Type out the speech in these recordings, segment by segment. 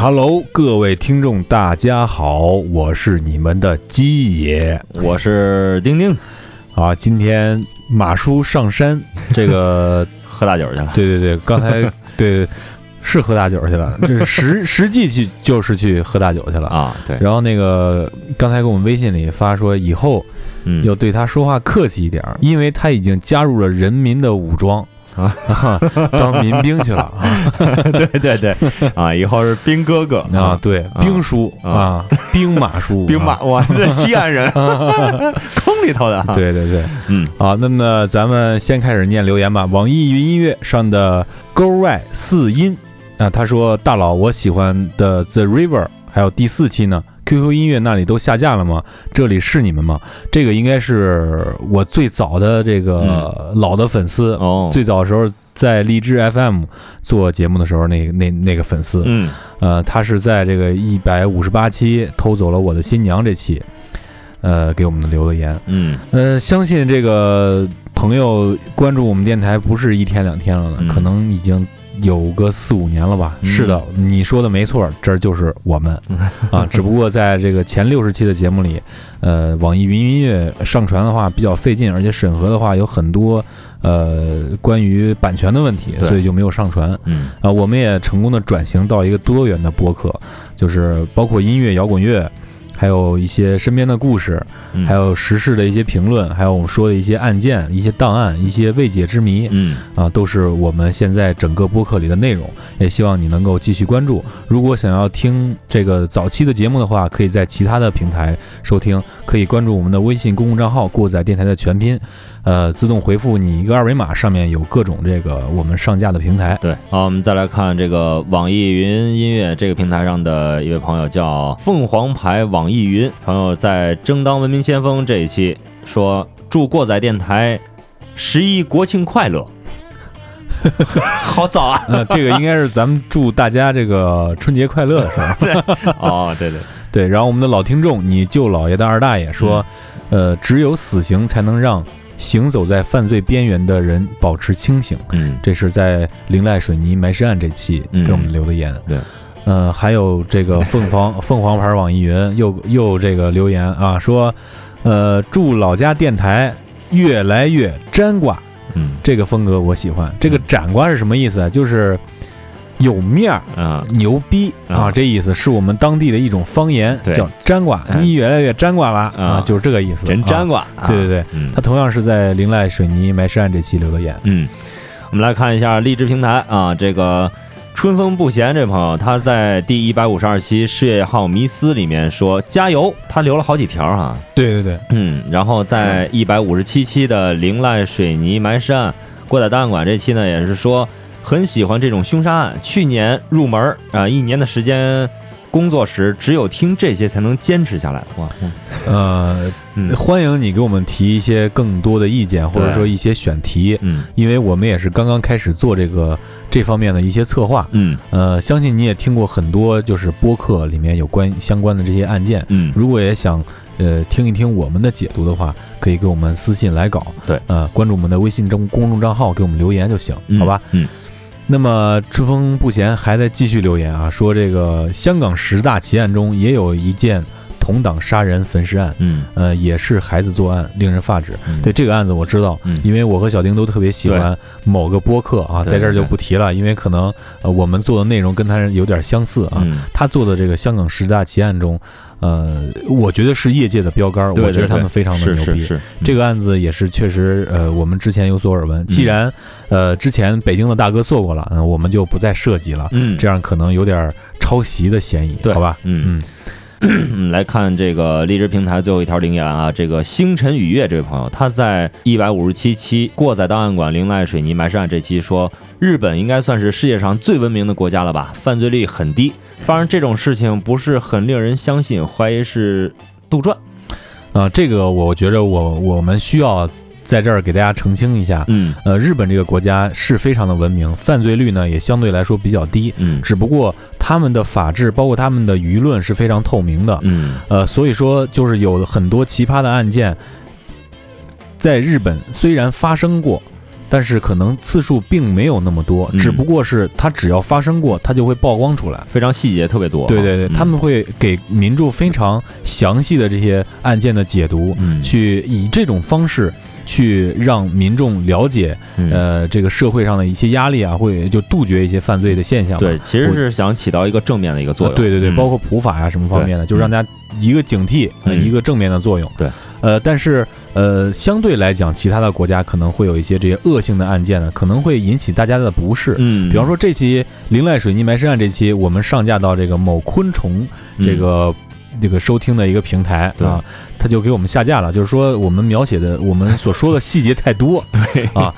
哈喽，各位听众，大家好，我是你们的鸡爷我是丁丁，啊。今天马叔上山，这个 喝大酒去了。对对对，刚才 对是喝大酒去了，就是实 实际去就是去喝大酒去了。啊，对，然后那个刚才给我们微信里发说，以后嗯，要对他说话客气一点儿，因为他已经加入了人民的武装啊，当民兵去了。啊 对对对，啊，以后是兵哥哥。啊，，对，兵叔啊。啊，兵马叔，兵马，啊。哇，这西安人，空里头的啊，，对对对，嗯，好，那么咱们先开始念留言吧。网易云音乐上的 Go Right 四音啊，他说大佬，我喜欢的 The River 还有第四期呢，QQ 音乐那里都下架了吗？这里是你们吗？这个应该是我最早的这个老的粉丝，哦，最早的时候在荔枝 FM 做节目的时候，那那那个粉丝，嗯呃，他是在这个一百五十八期偷走了我的新娘这期，呃，给我们留的言。嗯呃，相信这个朋友关注我们电台不是一天两天了，嗯可能已经有个四五年了吧。嗯是的，你说的没错，这儿就是我们 啊。只不过在这个前六十期的节目里，呃，网易云音乐上传的话比较费劲，而且审核的话有很多呃关于版权的问题，所以就没有上传。嗯啊，我们也成功的转型到一个多元的播客，就是包括音乐、摇滚乐，还有一些身边的故事，嗯，还有时事的一些评论，还有我们说的一些案件、一些档案、一些未解之谜嗯啊，都是我们现在整个播客里的内容。也希望你能够继续关注。如果想要听这个早期的节目的话，可以在其他的平台收听，可以关注我们的微信公共账号“过载电台”的全拼，呃，自动回复你一个二维码，上面有各种这个我们上架的平台。对，好，我们再来看这个网易云音乐这个平台上的一位朋友叫凤凰牌网易云朋友，在争当文明先锋这一期说，祝过载电台十一国庆快乐。好早啊！呃，这个应该是咱们祝大家这个春节快乐的时候。哦，对对，对，然后我们的老听众，你舅姥爷的二大爷说，呃，只有死刑才能让行走在犯罪边缘的人保持清醒。嗯这是在灵濑水泥埋尸案这期嗯给我们留的言。对，呃，还有这个凤凰 凤凰牌网易云又又这个留言啊，说，呃，祝老家电台越来越沾挂。嗯这个风格我喜欢。这个嗯展瓜是什么意思啊？就是有面儿。啊牛逼啊，啊这意思是我们当地的一种方言，对叫沾瓜。嗯你越来越沾瓜了啊啊，就是这个意思。啊真沾挂。对对对，嗯他同样是在灵濑水泥埋尸案这期留的言。嗯，我们来看一下励志平台啊，这个春风不闲这朋友他在第一百五十二期事业号迷思里面说加油，他留了好几条哈、对对对，嗯，然后在一百五十七期的灵濑水泥埋尸案过载档案馆这期呢，也是说很喜欢这种凶杀案。去年入门儿啊、一年的时间工作时，只有听这些才能坚持下来。哇，呃，嗯欢迎你给我们提一些更多的意见，或者说一些选题，嗯因为我们也是刚刚开始做这个这方面的一些策划。嗯呃，相信你也听过很多，就是播客里面有关相关的这些案件。嗯，如果也想呃听一听我们的解读的话，可以给我们私信来稿。对，呃，关注我们的微信中公众账号，给我们留言就行，嗯好吧？嗯那么春风不闲还在继续留言啊，说这个香港十大奇案中也有一件同党杀人焚尸案，嗯。呃，也是孩子作案，令人发指。嗯。对这个案子我知道，嗯。因为我和小丁都特别喜欢某个播客啊，在这儿就不提了，因为可能呃我们做的内容跟他有点相似啊。嗯。他做的这个香港十大奇案中，呃，我觉得是业界的标杆我觉得他们非常的牛逼。是是是，这个案子也是确实，呃，我们之前有所耳闻。既然呃之前北京的大哥做过了，嗯、我们就不再涉及了，嗯这样可能有点抄袭的嫌疑，对好吧？嗯嗯。来看这个荔枝平台最后一条留言啊，这个星辰雨月这位朋友，他在一百五十七期过载档案馆灵濑水泥埋尸案这期说，日本应该算是世界上最文明的国家了吧，犯罪率很低，发生这种事情不是很令人相信，怀疑是杜撰。啊，这个我觉着我我们需要在这儿给大家澄清一下。嗯呃，日本这个国家是非常的文明，犯罪率呢也相对来说比较低，嗯只不过他们的法治，包括他们的舆论是非常透明的。嗯呃，所以说就是有很多奇葩的案件，在日本虽然发生过，但是可能次数并没有那么多，嗯只不过是它只要发生过，它就会曝光出来。非常细节特别多。对对对，嗯他们会给民众非常详细的这些案件的解读，嗯去以这种方式去让民众了解，嗯呃，这个社会上的一些压力啊，会就杜绝一些犯罪的现象。对，其实是想起到一个正面的一个作用。啊对对对，嗯包括普法呀、什么方面的，就让大家一个警惕，一个正面的作用。对，呃，但是呃，相对来讲，其他的国家可能会有一些这些恶性的案件呢，可能会引起大家的不适。嗯，比方说这期灵濑水泥埋尸案这期，我们上架到这个某昆虫这个、这个收听的一个平台啊，他就给我们下架了，就是说我们描写的我们所说的细节太多，对啊，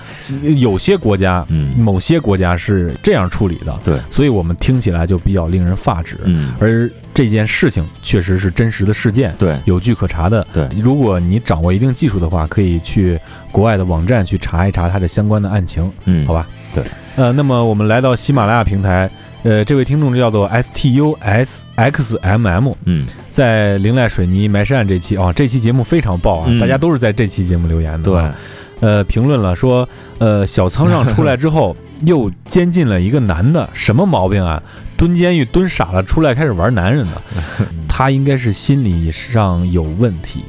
有些国家。嗯某些国家是这样处理的，对，所以我们听起来就比较令人发指。嗯而这件事情确实是真实的事件，对有据可查的。对如果你掌握一定技术的话，可以去国外的网站去查一查它的相关的案情，嗯好吧？对。呃，那么我们来到喜马拉雅平台，呃，这位听众叫做 S T U S X M M，嗯。在灵濑水泥埋尸案这期啊、这期节目非常爆啊，嗯。大家都是在这期节目留言的、对。啊。呃，评论了说，呃，小仓上出来之后 又监禁了一个男的，什么毛病啊？蹲监狱蹲傻了，出来开始玩男人的，他应该是心理上有问题，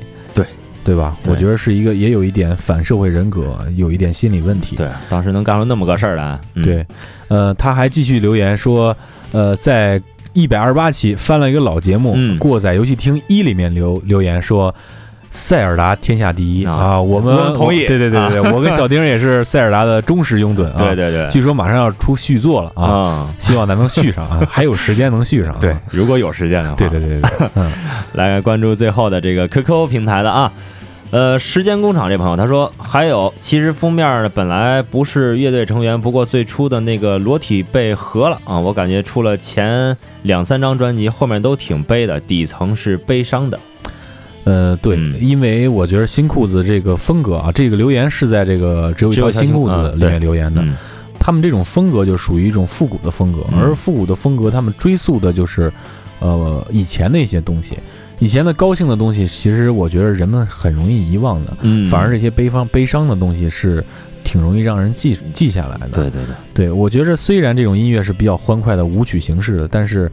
对对吧？对我觉得是一个也有一点反社会人格，有一点心理问题。对，当时能干出那么个事儿来，嗯对，呃，他还继续留言说，呃，在一百二十八期翻了一个老节目嗯《过载游戏厅一》里面留留言说。塞尔达天下第一啊啊！我们同意对对对对对，我跟小丁也是塞尔达的忠实拥趸啊。对对对据说马上要出续作了啊，啊，希望咱能续上啊，还有时间能续上啊。对，如果有时间的话，对对对对对，嗯，来关注最后的这个 QQ 平台的啊。呃，时间工厂这朋友他说，还有其实封面呢本来不是乐队成员，不过最初的那个裸体被合了啊，我感觉出了前两三张专辑，后面都挺悲的，底层是悲伤的。呃，对，嗯。因为我觉得新裤子这个风格啊，这个留言是在这个只有一条新裤子里面留言的，嗯。他们这种风格就属于一种复古的风格，嗯。而复古的风格，他们追溯的就是，呃，以前的一些东西，以前的高兴的东西，其实我觉得人们很容易遗忘的，嗯，反而这些悲伤悲伤的东西是挺容易让人记记下来的。对对对，对，我觉着虽然这种音乐是比较欢快的舞曲形式的，但是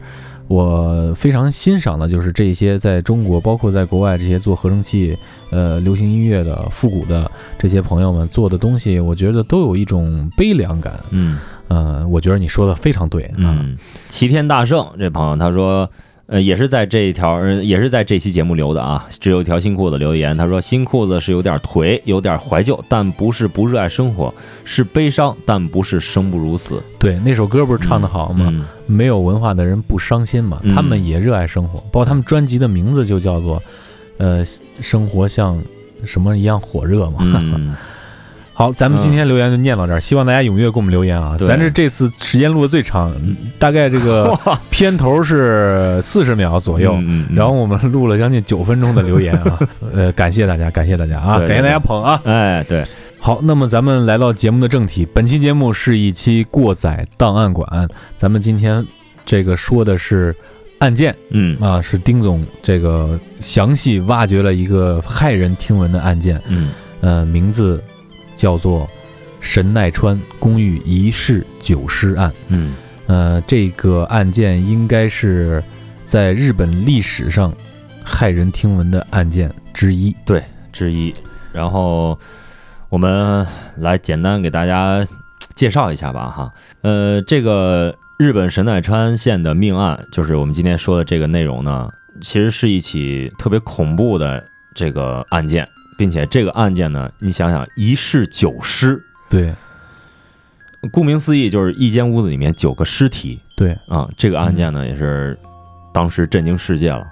我非常欣赏的就是这些在中国，包括在国外这些做合成器、呃流行音乐的复古的这些朋友们做的东西，我觉得都有一种悲凉感。嗯呃，我觉得你说的非常对啊。嗯，齐天大圣这朋友他说。呃，也是在这一条，呃也是在这期节目留的啊。只有一条新裤子留言，他说新裤子是有点颓，有点怀旧，但不是不热爱生活，是悲伤，但不是生不如死。对，那首歌不是唱的好吗？嗯没有文化的人不伤心嘛，嗯他们也热爱生活，包括他们专辑的名字就叫做，呃，生活像什么一样火热嘛。嗯，好，咱们今天留言就念到这儿，希望大家踊跃给我们留言啊！咱这这次时间录的最长，大概这个 片头是四十秒左右，然后我们录了将近九分钟的留言啊，呃，感谢大家，感谢大家啊，感谢大家捧啊！哎，对，好，那么咱们来到节目的正题，本期节目是一期过载档案馆，咱们今天这个说的是案件嗯。啊，是丁总这个详细挖掘了一个骇人听闻的案件，嗯。呃，名字叫做神奈川公寓一室九尸案。嗯呃，这个案件应该是在日本历史上骇人听闻的案件之一。对之一。然后我们来简单给大家介绍一下吧，哈，呃，这个日本神奈川县的命案，就是我们今天说的这个内容呢，其实是一起特别恐怖的这个案件，并且这个案件呢，你想想，一室九尸，对顾名思义，就是一间屋子里面九个尸体对，啊。这个案件呢，也是当时震惊世界了。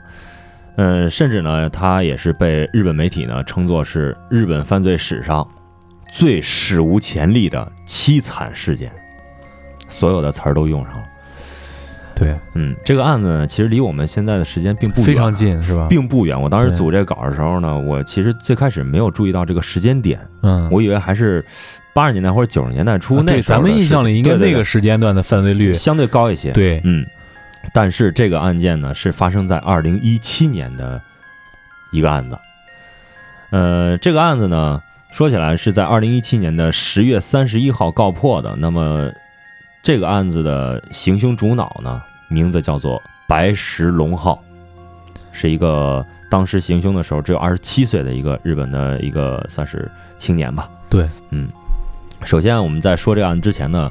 嗯，甚至呢，他也是被日本媒体呢称作是日本犯罪史上最史无前例的凄惨事件，所有的词儿都用上了。对，嗯，这个案子呢，其实离我们现在的时间并不远非常，近是吧？并不远。我当时组这个稿的时候呢，我其实最开始没有注意到这个时间点，嗯，我以为还是八十年代或者九十年代初那时候咱们印象里应该对对对那个时间段的犯罪率，相对高一些。对，嗯，但是这个案件呢是发生在二零一七年的一个案子。呃，这个案子呢说起来是在二零一七年的十月三十一号告破的。那么这个案子的行凶主脑呢，名字叫做白石龙浩，是一个当时行凶的时候只有二十七岁的一个日本的一个算是青年吧。对，嗯，首先我们在说这个案子之前呢，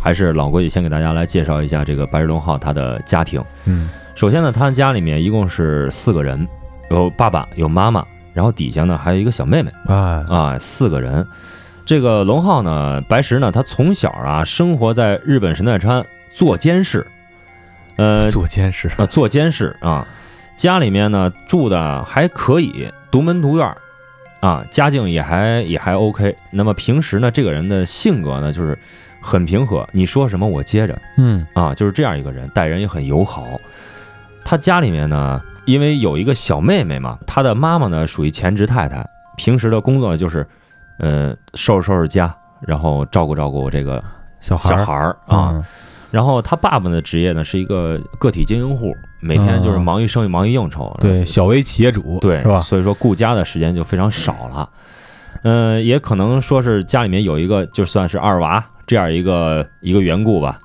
还是老规矩，先给大家来介绍一下这个白石龙浩他的家庭。嗯首先呢，他家里面一共是四个人，有爸爸，有妈妈，然后底下呢还有一个小妹妹哎，啊，四个人。这个龙浩呢，白石呢，他从小啊生活在日本神奈川座间市，呃做监视，啊做监视啊，家里面呢住的还可以，独门独院儿啊，家境也还也还 OK。那么平时呢，这个人的性格呢就是很平和，你说什么我接着，嗯啊，就是这样一个人，待人也很友好。他家里面呢，因为有一个小妹妹嘛，他的妈妈呢属于全职太太，平时的工作就是，呃，收拾收拾家，然后照顾照顾这个小孩儿小孩儿啊。嗯然后他爸爸的职业呢是一个个体经营户，每天就是嗯忙于生意，忙于应酬。对，小微企业主，对是吧？所以说顾家的时间就非常少了。嗯、也可能说是家里面有一个就算是二娃这样一个一个缘故吧。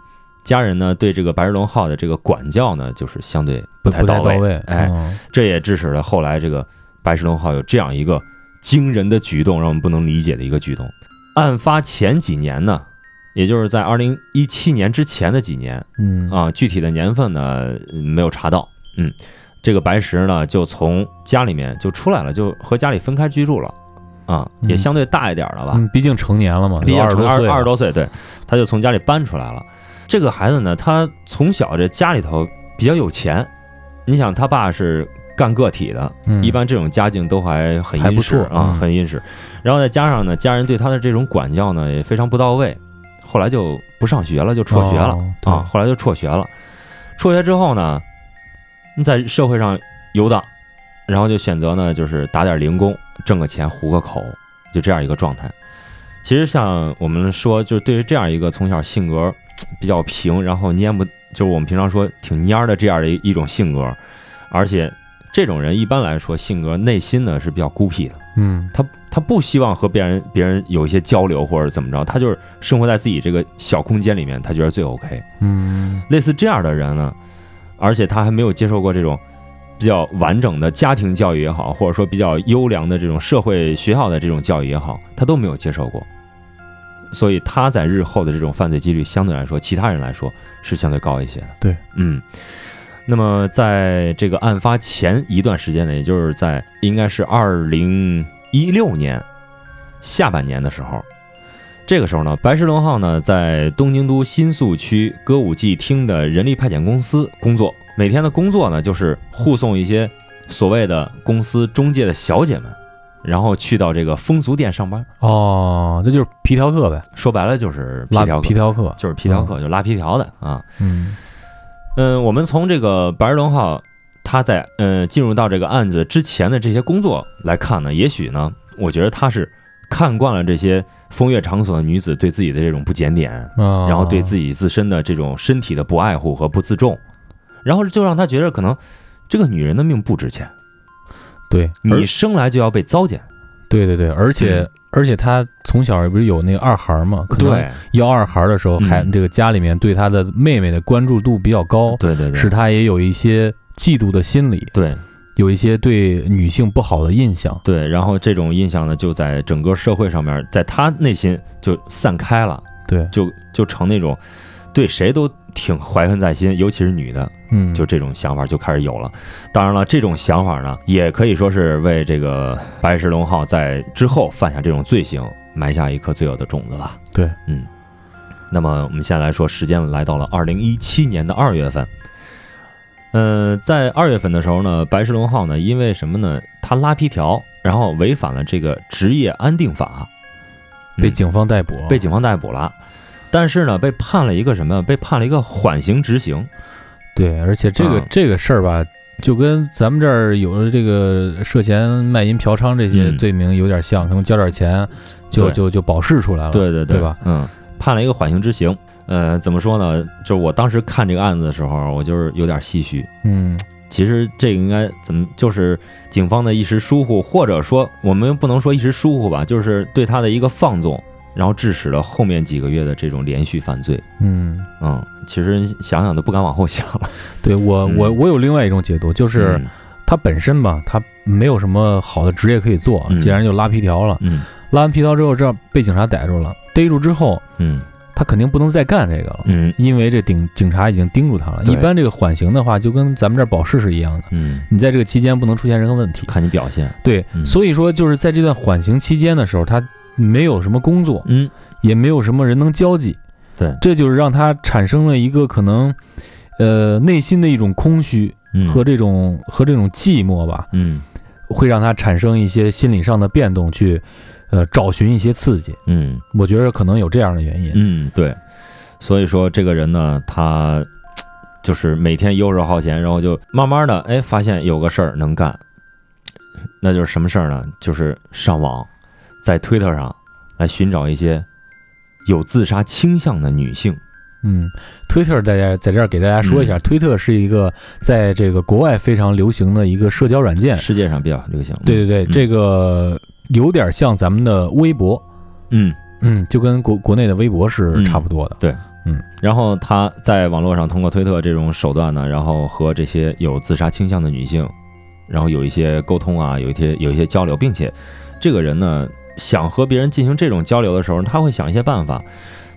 家人呢对这个白日龙号的这个管教呢，就是相对不太到位。太到位，哎，嗯这也致使了后来这个白石龙号有这样一个惊人的举动，让我们不能理解的一个举动。案发前几年呢，也就是在二零一七年之前的几年，嗯啊，具体的年份呢嗯没有查到。嗯，这个白石呢就从家里面就出来了，就和家里分开居住了。啊，也嗯相对大一点了吧？嗯，毕竟成年了嘛，毕竟二十多岁，二二十多岁，对，他就从家里搬出来了。这个孩子呢，他从小这家里头比较有钱，你想他爸是干个体的，嗯一般这种家境都还很殷实啊，很殷实。然后再加上呢，家人对他的这种管教呢也非常不到位，后来就不上学了，就辍学了、哦啊。后来就辍学了，辍学之后呢，在社会上游荡，然后就选择呢就是打点零工，挣个钱糊个口，就这样一个状态。其实像我们说，就是对于这样一个从小性格比较平，然后蔫不，就是我们平常说挺蔫儿的这样的一一种性格，而且这种人一般来说性格内心呢是比较孤僻的，嗯他他不希望和别人别人有一些交流或者怎么着，他就是生活在自己这个小空间里面，他觉得最 OK。嗯类似这样的人呢，而且他还没有接受过这种比较完整的家庭教育也好，或者说比较优良的这种社会学校的这种教育也好，他都没有接受过，所以他在日后的这种犯罪几率相对来说，其他人来说是相对高一些的。对，嗯。那么在这个案发前一段时间呢，也就是在应该是二零一六年下半年的时候，这个时候呢，白石龙浩呢在东京都新宿区歌舞伎町的人力派遣公司工作，每天的工作呢就是护送一些所谓的公司中介的小姐们，然后去到这个风俗店上班。哦，这就是皮条客呗，说白了就是皮拉条，皮条客，就是皮条客，就拉皮条的啊。嗯嗯，我们从这个白石龙浩他在呃进入到这个案子之前的这些工作来看呢，也许呢，我觉得他是看惯了这些风月场所的女子对自己的这种不检点，啊，然后对自己自身的这种身体的不爱护和不自重，然后就让他觉得可能这个女人的命不值钱，对你生来就要被糟践。对对对，而且、嗯。而且他从小不是有那个二孩嘛？可能对。要二孩的时候，还嗯。这个家里面对他的妹妹的关注度比较高，对对对，使他也有一些嫉妒的心理，对有一些对女性不好的印象。对，然后这种印象呢，就在整个社会上面，在他内心就散开了，对，就就成那种对谁都挺怀恨在心，尤其是女的，嗯，就这种想法就开始有了。当然了，这种想法呢，也可以说是为这个白石龙浩在之后犯下这种罪行埋下一颗罪恶的种子吧。对，嗯。那么我们现在来说，时间来到了二零一七年的二月份。呃，在二月份的时候呢，白石龙号呢，因为什么呢？他拉皮条，然后违反了这个职业安定法，被嗯警方逮捕，被警方逮捕了。但是呢，被判了一个什么？被判了一个缓刑执行。对，而且这个、嗯这个事儿吧，就跟咱们这儿有的这个涉嫌卖淫嫖娼这些嗯罪名有点像，可能交点钱就就就保释出来了，对对对吧？嗯，判了一个缓刑执行。呃，怎么说呢？就是我当时看这个案子的时候，我就是有点唏嘘。嗯其实这个应该怎么，就是警方的一时疏忽，或者说我们不能说一时疏忽吧，就是对他的一个放纵，然后致使了后面几个月的这种连续犯罪。嗯，嗯，其实想想都不敢往后想了。对我嗯我我有另外一种解读，就是他本身吧，他没有什么好的职业可以做，嗯既然就拉皮条了，嗯拉完皮条之后，这样被警察逮住了，逮住之后，嗯他肯定不能再干这个了。嗯。因为这警警察已经盯住他了。一般这个缓刑的话，就跟咱们这儿保释是一样的，嗯，你在这个期间不能出现任何问题。看你表现。对，嗯。所以说就是在这段缓刑期间的时候，他没有什么工作，嗯，也没有什么人能交际，对，这就是让他产生了一个可能，呃，内心的一种空虚嗯。和这种、和这种寂寞吧，嗯。会让他产生一些心理上的变动，去呃找寻一些刺激。嗯我觉得可能有这样的原因。嗯，对。所以说这个人呢，他就是每天游手好闲，然后就慢慢的哎发现有个事儿能干，那就是什么事儿呢？就是上网，在推特上来寻找一些有自杀倾向的女性。嗯，推特大家在这儿给大家说一下，嗯推特是一个在这个国外非常流行的一个社交软件。世界上比较流行。对对对，嗯这个有点像咱们的微博，嗯，嗯，就跟国国内的微博是嗯。差不多的。对，嗯。然后他在网络上通过推特这种手段呢，然后和这些有自杀倾向的女性，然后有一些沟通啊，有一些有一些交流，并且这个人呢想和别人进行这种交流的时候，他会想一些办法，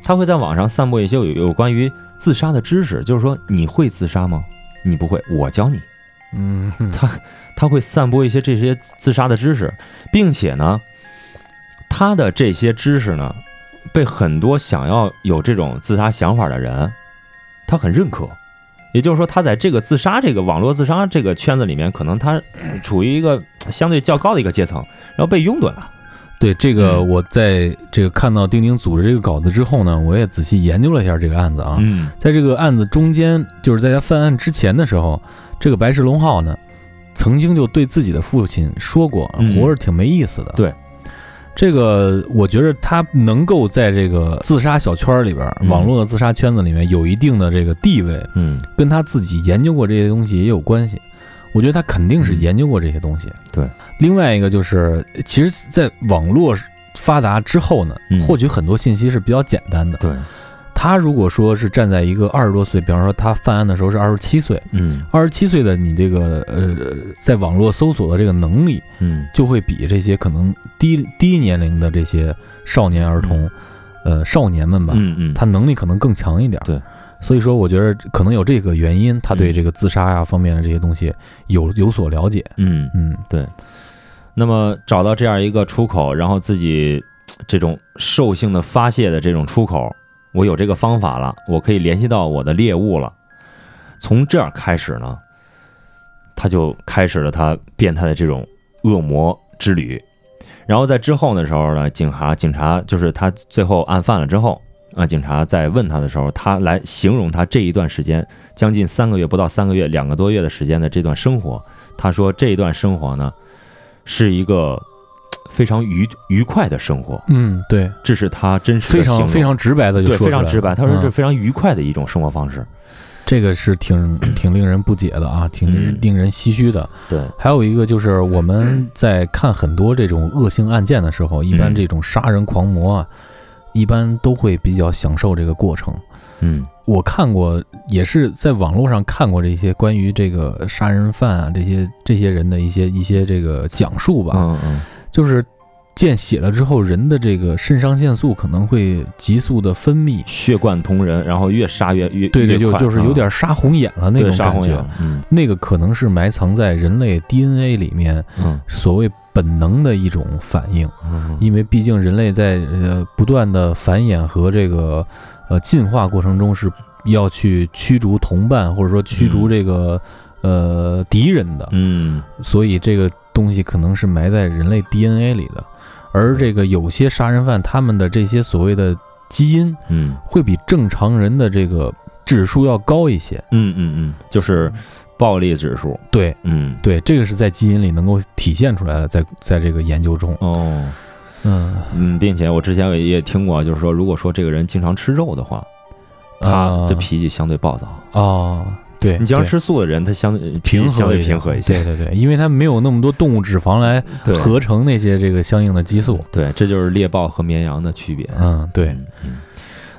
他会在网上散布一些有有关于自杀的知识，就是说你会自杀吗？你不会，我教你。嗯，哼 他他会散播一些这些自杀的知识，并且呢，他的这些知识呢，被很多想要有这种自杀想法的人，他很认可。也就是说，他在这个自杀这个网络自杀这个圈子里面，可能他处于一个相对较高的一个阶层，然后被拥趸了。对这个，嗯我在这个看到丁丁组织这个稿子之后呢，我也仔细研究了一下这个案子啊。嗯在这个案子中间，就是在他犯案之前的时候，这个白石龙浩呢，曾经就对自己的父亲说过，嗯活着挺没意思的。对，这个我觉得他能够在这个自杀小圈里边，嗯网络的自杀圈子里面有一定的这个地位，嗯跟他自己研究过这些东西也有关系。我觉得他肯定是研究过这些东西。嗯对，另外一个就是，其实，在网络发达之后呢，嗯获取很多信息是比较简单的。对，他如果说是站在一个二十多岁，比方说他犯案的时候是二十七岁，嗯。二十七岁的你这个呃，在网络搜索的这个能力，嗯。就会比这些可能低低年龄的这些少年儿童，呃，少年们吧，嗯嗯，他能力可能更强一点。对，所以说我觉得可能有这个原因，他对嗯这个自杀呀方面的这些东西有有所了解。嗯嗯。对。那么找到这样一个出口，然后自己这种兽性的发泄的这种出口，我有这个方法了，我可以联系到我的猎物了。从这儿开始呢，他就开始了他变态的这种恶魔之旅。然后在之后的时候呢，警察警察就是他最后案犯了之后啊，警察在问他的时候，他来形容他这一段时间将近三个月不到三个月两个多月的时间的这段生活，他说这一段生活呢。是一个非常愉愉快的生活，嗯，对，这是他真实非常非常直白的就说出来。了非常直白。他说嗯。这非常愉快的一种生活方式。这个是挺挺令人不解的啊，挺嗯。令人唏嘘的。对，还有一个就是我们在看很多这种恶性案件的时候，一般嗯这种杀人狂魔啊，一般都会比较享受这个过程。嗯。我看过，也是在网络上看过这些关于这个杀人犯啊，这些这些人的一些一些这个讲述吧，嗯嗯就是见血了之后，人的这个肾上腺素可能会急速的分泌，血贯通人，然后越杀越越对对，就就是有点杀红眼了那种感觉。嗯。那个可能是埋藏在人类 DNA 里面嗯。所谓本能的一种反应，嗯。因为毕竟人类在呃不断的繁衍和这个呃进化过程中是要去驱逐同伴，或者说驱逐嗯。这个、呃敌人的，嗯。所以这个东西可能是埋在人类 DNA 里的。而这个有些杀人犯，他们的这些所谓的基因嗯。会比正常人的这个指数要高一些。嗯嗯嗯，就是暴力指数，对。嗯。对，这个是在基因里能够体现出来的，在在这个研究中，哦。嗯，嗯，并且我之前也也听过，就是说，如果说这个人经常吃肉的话，他啊。的脾气相对暴躁。哦，对，你经常吃素的人，他相对平衡相对和一些平和一些。对对对，因为他没有那么多动物脂肪来合成那些这个相应的激素。对，这就是猎豹和绵羊的区别。嗯，对。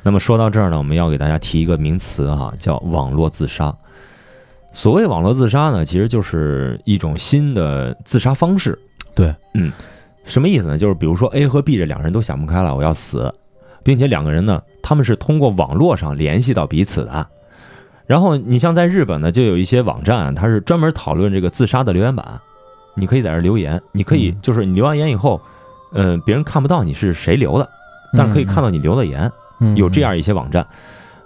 那么说到这儿呢，我们要给大家提一个名词哈、叫网络自杀。所谓网络自杀呢，其实就是一种新的自杀方式。对，嗯，什么意思呢？就是比如说 A 和 B 这两个人都想不开了，我要死，并且两个人呢，他们是通过网络上联系到彼此的。然后你像在日本呢，就有一些网站，它是专门讨论这个自杀的留言板，你可以在这儿留言，你可以嗯就是你留完言以后，嗯、别人看不到你是谁留的，但是可以看到你留的言。嗯有这样一些网站，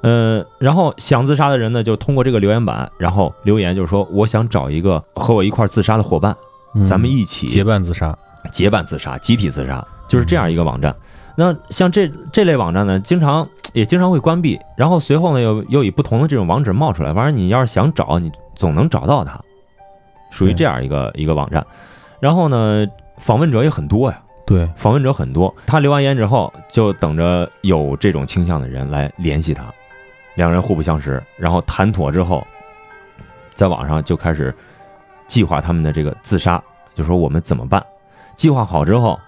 呃，然后想自杀的人呢，就通过这个留言板，然后留言就是说，我想找一个和我一块儿自杀的伙伴，嗯咱们一起结伴自杀。结伴自杀、集体自杀，就是这样一个网站。那像这这类网站呢，经常也经常会关闭，然后随后呢又又以不同的这种网址冒出来，反正你要是想找，你总能找到它，属于这样一个一个网站。然后呢，访问者也很多呀，对，访问者很多，他留完言之后，就等着有这种倾向的人来联系他，两人互不相识，然后谈妥之后，在网上就开始计划他们的这个自杀，就说我们怎么办？计划好之后，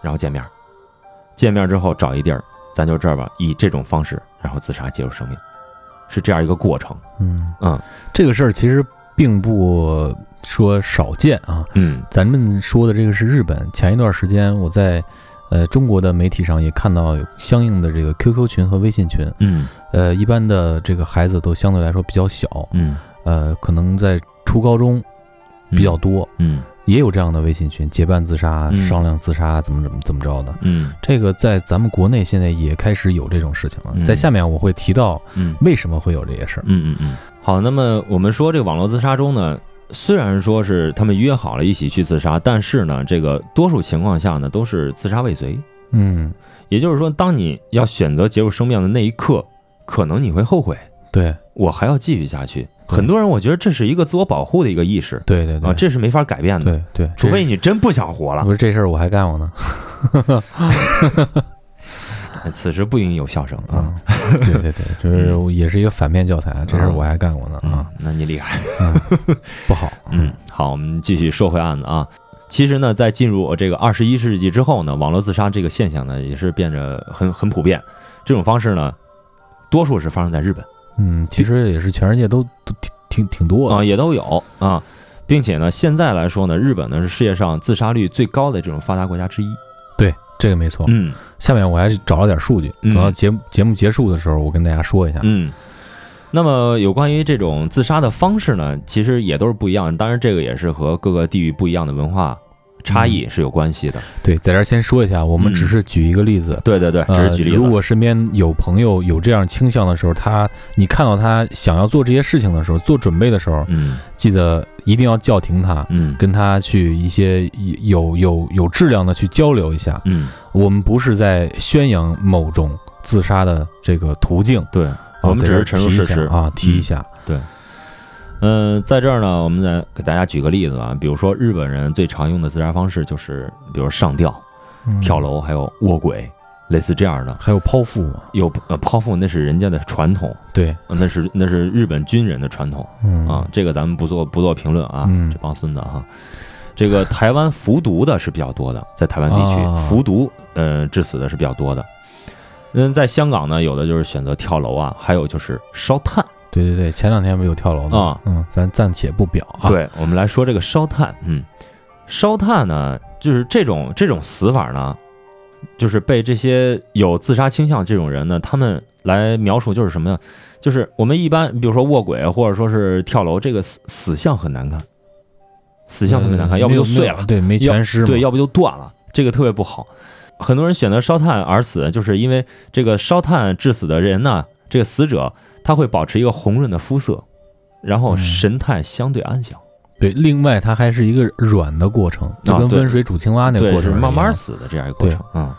然后见面，见面之后找一地儿，咱就这儿吧，以这种方式，然后自杀结束生命，是这样一个过程。嗯嗯这个事儿其实并不说少见啊。嗯咱们说的这个是日本。前一段时间我在呃中国的媒体上也看到有相应的这个 QQ 群和微信群。嗯呃，一般的这个孩子都相对来说比较小，嗯呃，可能在初高中比较多，嗯也有这样的微信群，结伴自杀、嗯商量自杀，怎么怎么怎么着的。嗯这个在咱们国内现在也开始有这种事情了。嗯在下面我会提到嗯为什么会有这些事儿。嗯嗯嗯，好，那么我们说这个网络自杀中呢，虽然说是他们约好了一起去自杀，但是呢，这个多数情况下呢都是自杀未遂。嗯，也就是说，当你要选择结束生命的那一刻，可能你会后悔，对我还要继续下去。对很多人我觉得这是一个自我保护的一个意识对对对啊，这是没法改变的，对对，除非你真不想活了不。是这事儿我还干过呢。此时不应有笑声啊啊。，对对对，就是也是一个反面教材啊，这事儿我还干过呢嗯啊，，那你厉害。不好。嗯，好，我们继续说回案子啊。其实呢，在进入这个二十一世纪之后呢，网络自杀这个现象呢，也是变得很很普遍。这种方式呢，多数是发生在日本嗯，其实也是全世界都都挺挺挺多啊，也都有啊，并且呢，现在来说呢，日本呢是世界上自杀率最高的这种发达国家之一。对，这个没错。嗯下面我还是找了点数据，嗯等到节目节目结束的时候，我跟大家说一下。嗯。那么有关于这种自杀的方式呢，其实也都是不一样。当然，这个也是和各个地域不一样的文化差异是有关系的。对，在这儿先说一下，我们嗯只是举一个例子。对对对，只是呃举例子。如果身边有朋友有这样倾向的时候，他你看到他想要做这些事情的时候，做准备的时候，嗯记得一定要叫停他，嗯跟他去一些有有有质量的去交流一下。嗯，我们不是在宣扬某种自杀的这个途径，对，啊我们只是陈述事实啊，提一嗯下。嗯，在这儿呢，我们再给大家举个例子啊。比如说，日本人最常用的自杀方式就是，比如上吊、嗯跳，楼，还有卧轨，类似这样的。还有剖腹嘛？有呃剖腹，那是人家的传统，对，呃那是那是日本军人的传统嗯啊。这个咱们不做不做评论啊，嗯这帮孙子哈。这个台湾服毒的是比较多的，在台湾地区、啊服毒，呃，致死的是比较多的。嗯，在香港呢，有的就是选择跳楼啊，还有就是烧炭。对对对，前两天不有跳楼的啊？嗯，咱暂且不表啊。，对，我们来说这个烧炭，嗯，烧炭呢，就是这种这种死法呢，就是被这些有自杀倾向这种人呢，他们来描述就是什么呀？就是我们一般，比如说卧轨或者说是跳楼，这个死死相很难看，死相特别难看，呃要不就碎了，对，没全尸嘛。对，要不就断了，这个特别不好。很多人选择烧炭而死，就是因为这个烧炭致死的人呢，这个死者他会保持一个红润的肤色，然后嗯。神态相对安详，对，另外它还是一个软的过程，就跟温水煮青蛙那个，过程是慢慢死的这样一个过程啊。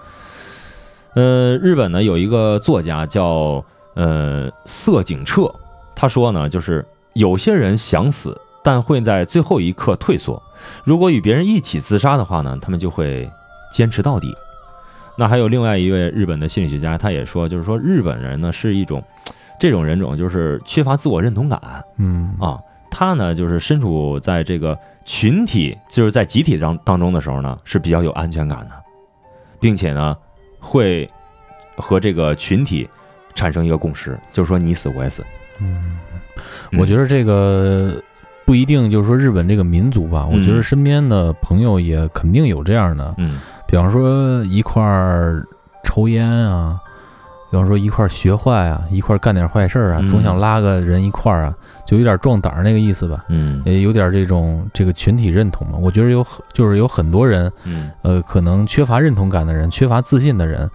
呃，日本呢有一个作家叫呃色井彻，他说呢，就是有些人想死，但会在最后一刻退缩；如果与别人一起自杀的话呢，他们就会坚持到底。那还有另外一位日本的心理学家，他也说，就是说日本人呢是一种 这种人种，就是缺乏自我认同感。嗯。啊。他呢就是身处在这个群体，就是在集体当当中的时候呢，是比较有安全感的，并且呢会和这个群体产生一个共识，就是说你死我也死。嗯，我觉得这个不一定就是说日本这个民族吧，我觉得嗯身边的朋友也肯定有这样的，嗯比方说一块儿抽烟啊，比方说一块儿学坏啊，一块儿干点坏事儿啊，嗯总想拉个人一块儿啊，就有点壮胆儿那个意思吧，嗯也有点这种这个群体认同嘛。我觉得有很就是有很多人，嗯呃，可能缺乏认同感的人，缺乏自信的人，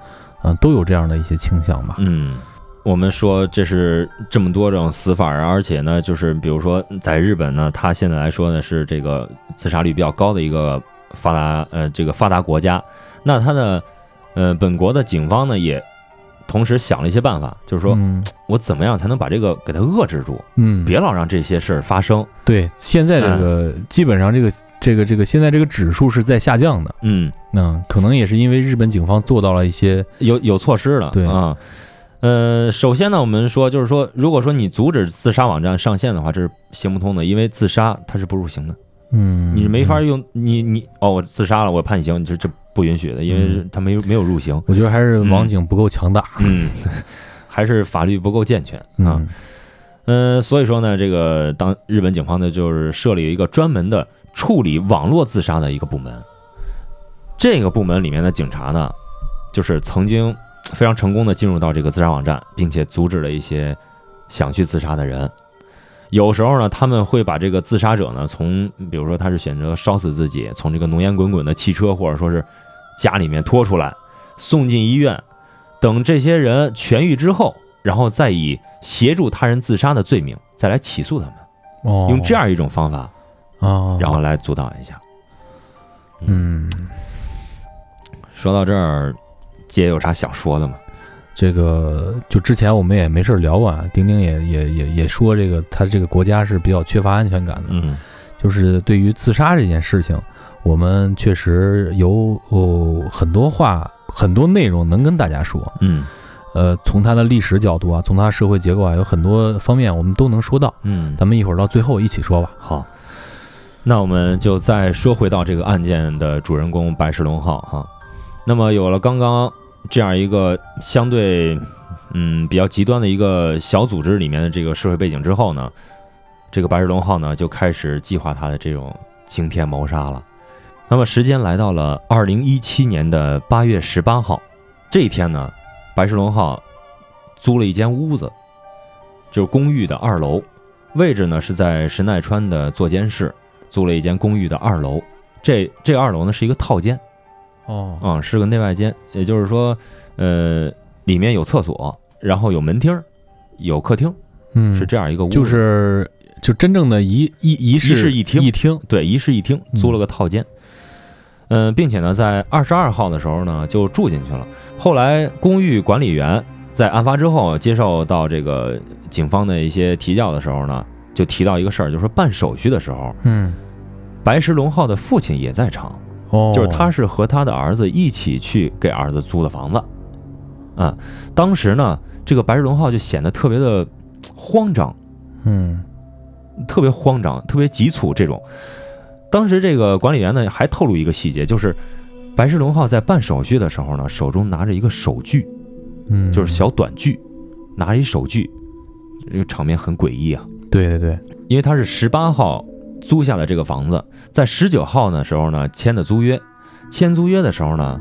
嗯、都有这样的一些倾向吧。嗯。我们说这是这么多种死法啊，而且呢，就是比如说在日本呢，它现在来说呢是这个自杀率比较高的一个发达呃这个发达国家。那他的呃本国的警方呢也同时想了一些办法，就是说嗯我怎么样才能把这个给它遏制住，嗯，别老让这些事儿发生。对，现在这个、基本上这个这个这个现在这个指数是在下降的，嗯，那，可能也是因为日本警方做到了一些，有有措施了，对啊。呃，首先呢，我们说就是说，如果说你阻止自杀网站上线的话，这是行不通的，因为自杀它是不入刑的，嗯，你是没法嗯用你你哦，我自杀了，我判刑，你这这不允许的，因为他没有没有入刑，我觉得还是网警不够强大，嗯，还是法律不够健全啊。嗯呃，所以说呢，这个当日本警方呢，就是设立一个专门的处理网络自杀的一个部门。这个部门里面的警察呢，就是曾经非常成功的进入到这个自杀网站，并且阻止了一些想去自杀的人。有时候呢，他们会把这个自杀者呢，从比如说他是选择烧死自己，从这个浓烟滚滚的汽车或者说是家里面拖出来，送进医院，等这些人痊愈之后，然后再以协助他人自杀的罪名再来起诉他们，哦，用这样一种方法，啊，然后来阻挡一下。嗯，说到这儿，姐有啥想说的吗？这个就之前我们也没事儿聊过啊，丁丁也也也也说这个他这个国家是比较缺乏安全感的，嗯就是对于自杀这件事情，我们确实有哦很多话很多内容能跟大家说，嗯呃，从它的历史角度啊，从它社会结构啊，有很多方面我们都能说到。嗯，咱们一会儿到最后一起说吧。好，那我们就再说回到这个案件的主人公白石龙浩哈。那么有了刚刚这样一个相对嗯比较极端的一个小组织里面的这个社会背景之后呢，这个白石龙浩呢就开始计划他的这种惊天谋杀了。那么时间来到了二零一七年的八月十八号，这一天呢，白石龙浩租了一间屋子，就是公寓的二楼，位置呢是在神奈川的座间市，租了一间公寓的二楼。这这二楼呢是一个套间哦，啊、是个内外间，也就是说，呃，里面有厕所，然后有门厅儿，有客厅，嗯，是这样一个屋。就是就真正的一一一室室一厅一厅，对，一室一厅，租了个套间。嗯、并且呢，在二十二号的时候呢，就住进去了。后来，公寓管理员在案发之后接受到这个警方的一些提教的时候呢，就提到一个事儿，就是说办手续的时候，嗯，白石龙浩的父亲也在场，哦，就是他是和他的儿子一起去给儿子租的房子。啊，当时呢，这个白石龙浩就显得特别的慌张，嗯特别慌张，特别急促这种。当时这个管理员呢还透露一个细节，就是白石龙浩在办手续的时候呢，手中拿着一个手锯，嗯，就是小短锯，拿着一手锯，这个场面很诡异啊。对对对，因为他是十八号租下了这个房子，在十九号的时候呢签的租约，签租约的时候呢，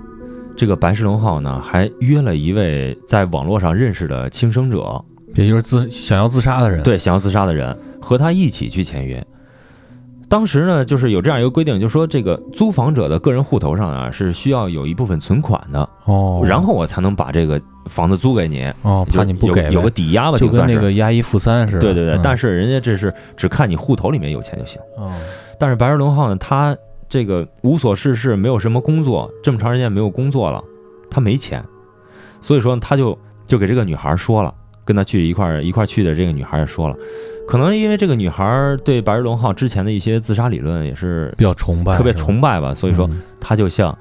这个白石龙浩呢还约了一位在网络上认识的轻生者，也就是自想要自杀的人，，对，想要自杀的人和他一起去签约。当时呢，就是有这样一个规定，就说这个租房者的个人户头上啊是需要有一部分存款的，哦，然后我才能把这个房子租给你。哦，就怕你不给，有有个抵押吧，就跟那。个押一付三似的。对对对，但是是人家这是只看你户头里面有钱就行。哦，但是白日龙浩呢，他这个无所事事，没有什么工作，这么长时间没有工作了，他没钱，所以说他就就给这个女孩说了，跟他去一块儿一块儿去的这个女孩也说了，可能因为这个女孩对白日龙浩之前的一些自杀理论也是比较崇拜，特别崇拜吧，所以说她就向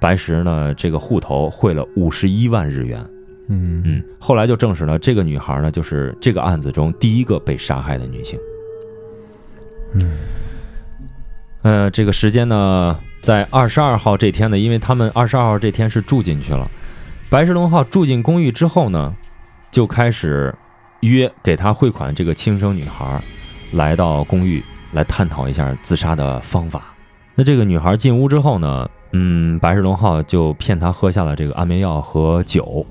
白石呢这个户头汇了五十一万日元。嗯嗯，后来就证实了这个女孩呢就是这个案子中第一个被杀害的女性。嗯呃，这个时间呢，在二十二号这天呢，因为他们二十二号这天是住进去了。白石龙浩住进公寓之后呢，就开始约给他汇款这个轻生女孩来到公寓来探讨一下自杀的方法。那这个女孩进屋之后呢，嗯，白石龙浩就骗她喝下了这个安眠药和酒，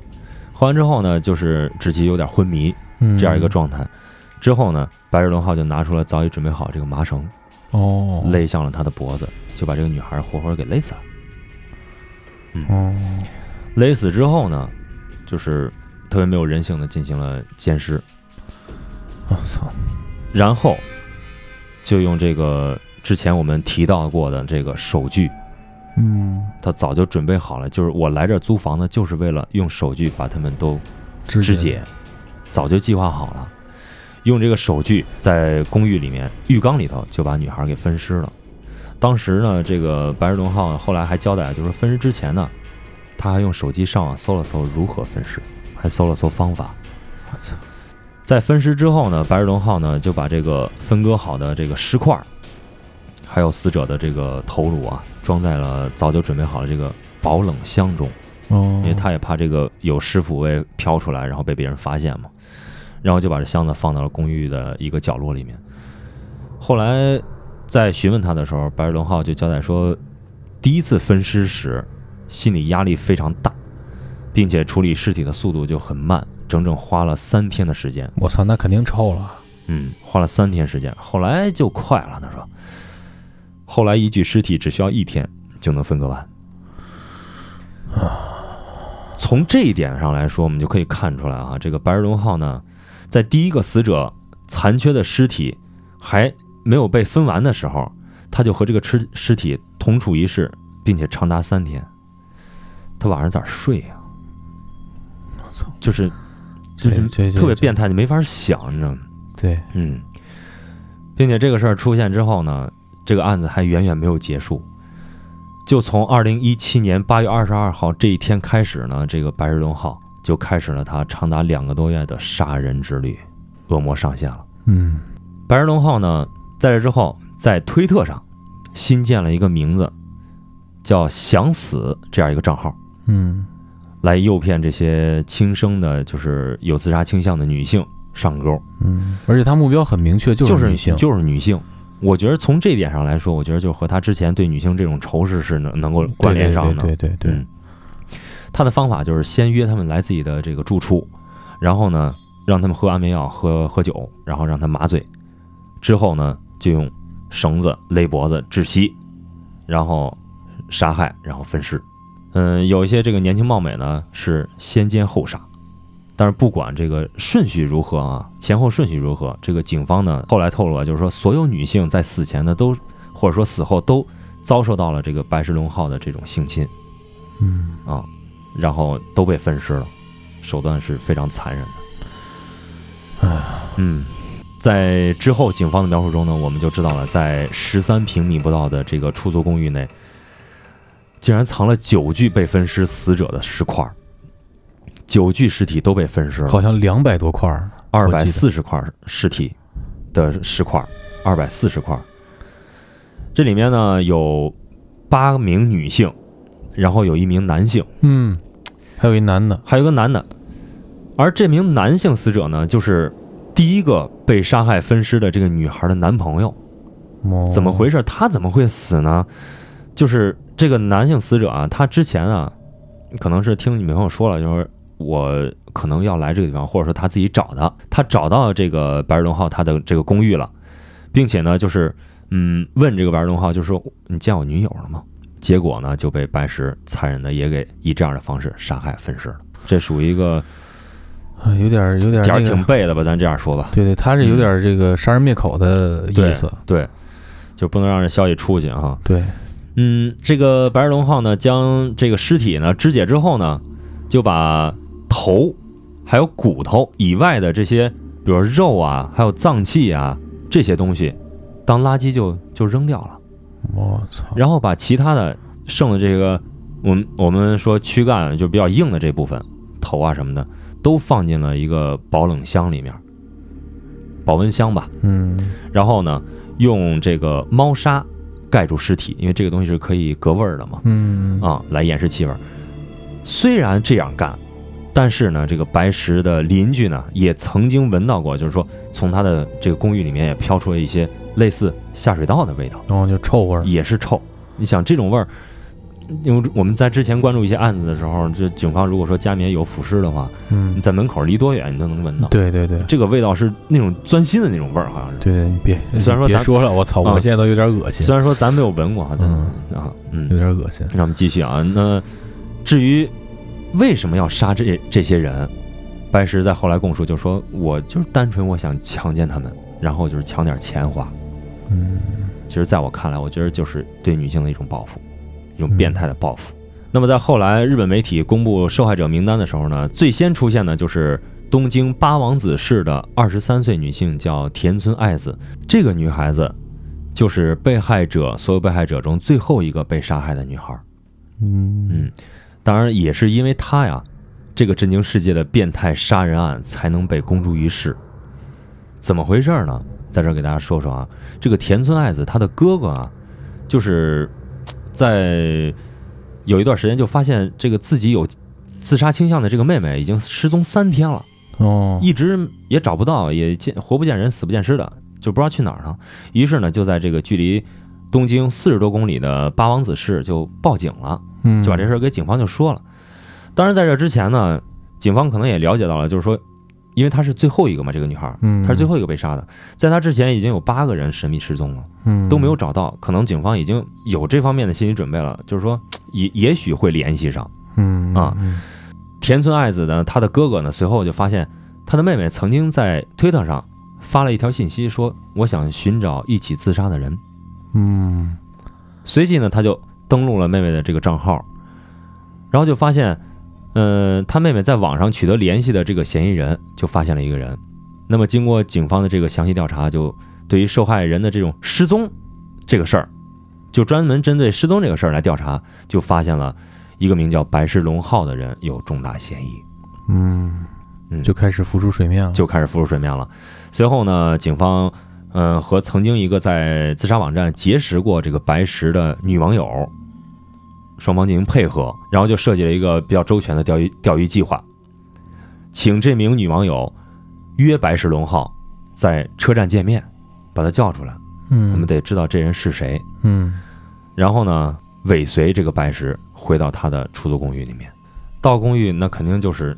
喝完之后呢，就是指其有点昏迷嗯这样一个状态。之后呢，白石龙浩就拿出了早已准备好这个麻绳，哦勒向了她的脖子，就把这个女孩活活给勒死了。哦勒死之后呢，就是特别没有人性的进行了奸尸，我操。然后就用这个之前我们提到过的这个手锯，嗯。他早就准备好了，就是我来这儿租房呢，就是为了用手锯把他们都肢肢解，早就计划好了，用这个手锯在公寓里面浴缸里头就把女孩给分尸了。当时呢，这个白日龙浩后来还交代，就是分尸之前呢，他还用手机上网搜了搜如何分尸，还搜了搜方法。我操在分尸之后呢，白日龙浩呢就把这个分割好的这个尸块儿，还有死者的这个头颅啊，装在了早就准备好的这个保冷箱中。哦，因为他也怕这个有尸腐味飘出来，然后被别人发现嘛，然后就把这箱子放到了公寓的一个角落里面。后来在询问他的时候，白日龙浩就交代说，第一次分尸时心理压力非常大，并且处理尸体的速度就很慢，整整花了三天的时间。我操，那肯定臭了。嗯，花了三天时间，后来就快了。他说，后来一具尸体只需要一天就能分割完。从这一点上来说，我们就可以看出来啊，这个白日龙号呢，在第一个死者残缺的尸体还没有被分完的时候，他就和这个尸尸体同处一室，并且长达三天。他晚上咋睡呀、我操，就是就是特别变态，你没法想，你知道吗？对，嗯，并且这个事儿出现之后呢，这个案子还远远没有结束。就从二零一七年八月二十二号这一天开始呢，这个白日龙号就开始了他长达两个多月的杀人之旅，恶魔上线了。嗯白日龙号呢，在这之后在推特上新建了一个名字，叫“想死”这样一个账号，嗯来诱骗这些轻生的，就是有自杀倾向的女性上钩。嗯，而且他目标很明确，就是女性，就是女性。我觉得从这一点上来说，我觉得就和他之前对女性这种仇视是能能够关联上的。对对对对对嗯，他的方法就是先约他们来自己的这个住处，然后呢让他们喝安眠药、喝喝酒，然后让他麻醉，之后呢就用绳子勒脖子窒息，然后杀害，然后分尸。嗯，有一些这个年轻貌美呢是先奸后杀，但是不管这个顺序如何啊，前后顺序如何，这个警方呢后来透露啊，就是说所有女性在死前呢都或者说死后都遭受到了这个白石龙号的这种性侵。嗯。啊，然后都被分尸了，手段是非常残忍的。嗯，在之后警方的描述中呢，我们就知道了，在十三平米不到的这个出租公寓内，竟然藏了九具被分尸死者的尸块儿，九具尸体都被分尸了。好像两百多块儿，二百四十块尸体的尸块，二百四十块。这里面呢有八名女性，然后有一名男性，嗯，还有一男的，还有个男的。而这名男性死者呢，就是第一个被杀害分尸的这个女孩的男朋友。哦怎么回事？他怎么会死呢？就是这个男性死者啊，他之前啊，可能是听女朋友说了，就是我可能要来这个地方，或者说他自己找的，他找到这个白日龙号他的这个公寓了，并且呢，就是嗯，问这个白日龙号，就说你见我女友了吗？结果呢，就被白石残忍的也给以这样的方式杀害分尸了。这属于一个啊，有点有点点儿挺背的吧，咱这样说吧。对对，他是有点这个杀人灭口的意对思。对，就不能让这消息出去哈。对，嗯，这个白日龙号呢，将这个尸体呢肢解之后呢，就把头还有骨头以外的这些，比如肉啊，还有脏器啊这些东西，当垃圾就就扔掉了，我操，然后把其他的剩的这个，我们我们说躯干就比较硬的这部分，头啊什么的，都放进了一个保冷箱里面，保温箱吧。嗯。然后呢，用这个猫砂盖住尸体，因为这个东西是可以隔味儿的嘛，嗯啊，来掩饰气味儿。虽然这样干，但是呢，这个白石的邻居呢，也曾经闻到过，就是说从他的这个公寓里面也飘出了一些类似下水道的味道，然后就臭味儿。也是臭。你想这种味儿，因为我们在之前关注一些案子的时候，这警方如果说家里面有腐尸的话，嗯你，在门口离多远你都能闻到。对对对这个味道是那种钻心的那种味儿，好像是。对对，你别虽然说咱别说了，我操，啊我现在都有点恶心虽，然说咱没有闻过啊，咱嗯啊，嗯有，点恶心。那我们继续啊。那至于为什么要杀这这些人，白石在后来供述就说，我就是单纯我想强奸他们，然后就是抢点钱花。嗯其实在我看来，我觉得就是对女性的一种报复，一种变态的报复。那么在后来日本媒体公布受害者名单的时候呢，最先出现的就是东京八王子市的二十三岁女性，叫田村爱子。这个女孩子就是被害者所有被害者中最后一个被杀害的女孩。嗯嗯，当然也是因为她呀，这个震惊世界的变态杀人案才能被公诸于世。怎么回事呢？在这儿给大家说说啊，这个田村爱子她的哥哥啊，就是在有一段时间就发现这个自己有自杀倾向的这个妹妹已经失踪三天了，哦，一直也找不到，也见活不见人，死不见尸的，就不知道去哪儿了。于是呢，就在这个距离东京四十多公里的八王子市就报警了。嗯就把这事儿给警方就说了。当然，在这之前呢，警方可能也了解到了，就是说，因为她是最后一个嘛，这个女孩儿，嗯她是最后一个被杀的，在她之前已经有八个人神秘失踪了，嗯都没有找到，可能警方已经有这方面的心理准备了，就是说，也也许会联系上。嗯啊嗯田村爱子呢，她的哥哥呢，随后就发现她的妹妹曾经在推特上发了一条信息，说我想寻找一起自杀的人。嗯随即呢，他就登录了妹妹的这个账号，然后就发现，呃，他妹妹在网上取得联系的这个嫌疑人，就发现了一个人。那么经过警方的这个详细调查，就对于受害人的这种失踪这个事儿，就专门针对失踪这个事儿来调查，就发现了一个名叫白石龙浩的人有重大嫌疑，嗯，嗯，就开始浮出水面了。就开始浮出水面了。随后呢，警方嗯、呃和曾经一个在自杀网站结识过这个白石的女网友，双方进行配合，然后就设计了一个比较周全的钓鱼钓鱼计划，请这名女网友约白石龙浩在车站见面，把他叫出来，嗯，我们得知道这人是谁，嗯然后呢尾随这个白石回到他的出租公寓里面。到公寓那肯定就是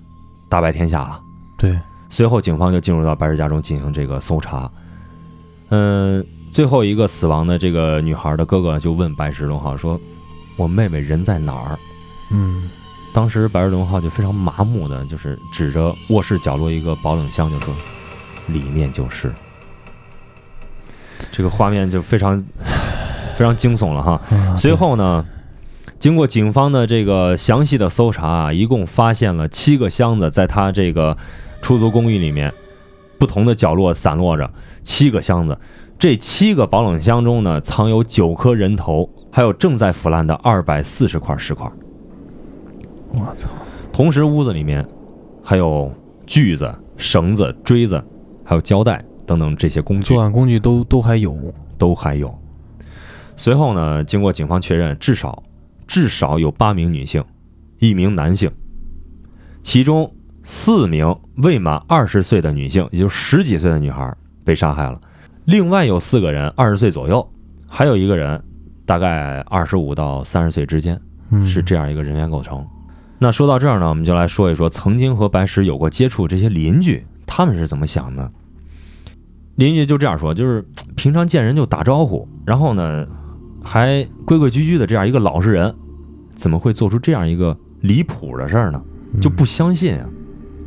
大白天下了。对，随后，警方就进入到白石家中进行这个搜查。嗯，最后一个死亡的这个女孩的哥哥就问白石龙浩说：“我妹妹人在哪儿嗯？”当时白日龙浩就非常麻木的，就是指着卧室角落一个保冷箱就说：“里面就是。”这个画面就非常 非常惊悚了哈。啊随后呢，经过警方的这个详细的搜查啊，一共发现了七个箱子，在他这个出租公寓里面不同的角落散落着七个箱子。这七个保冷箱中呢，藏有九颗人头，还有正在腐烂的二百四十块石块。我操，同时，屋子里面还有锯子、绳子、锥子，还有胶带等等这些工具作。案工具都都还有。都还有。随后呢，经过警方确认，至少至少有八名女性，一名男性，其中四名未满二十岁的女性，也就十几岁的女孩被杀害了。另外有四个人二十岁左右，还有一个人大概二十五到三十岁之间，嗯，是这样一个人员构成。那说到这儿呢，我们就来说一说曾经和白石有过接触这些邻居，他们是怎么想的？邻居就这样说，就是平常见人就打招呼，然后呢还规规矩矩的这样一个老实人，怎么会做出这样一个离谱的事儿呢？就不相信啊，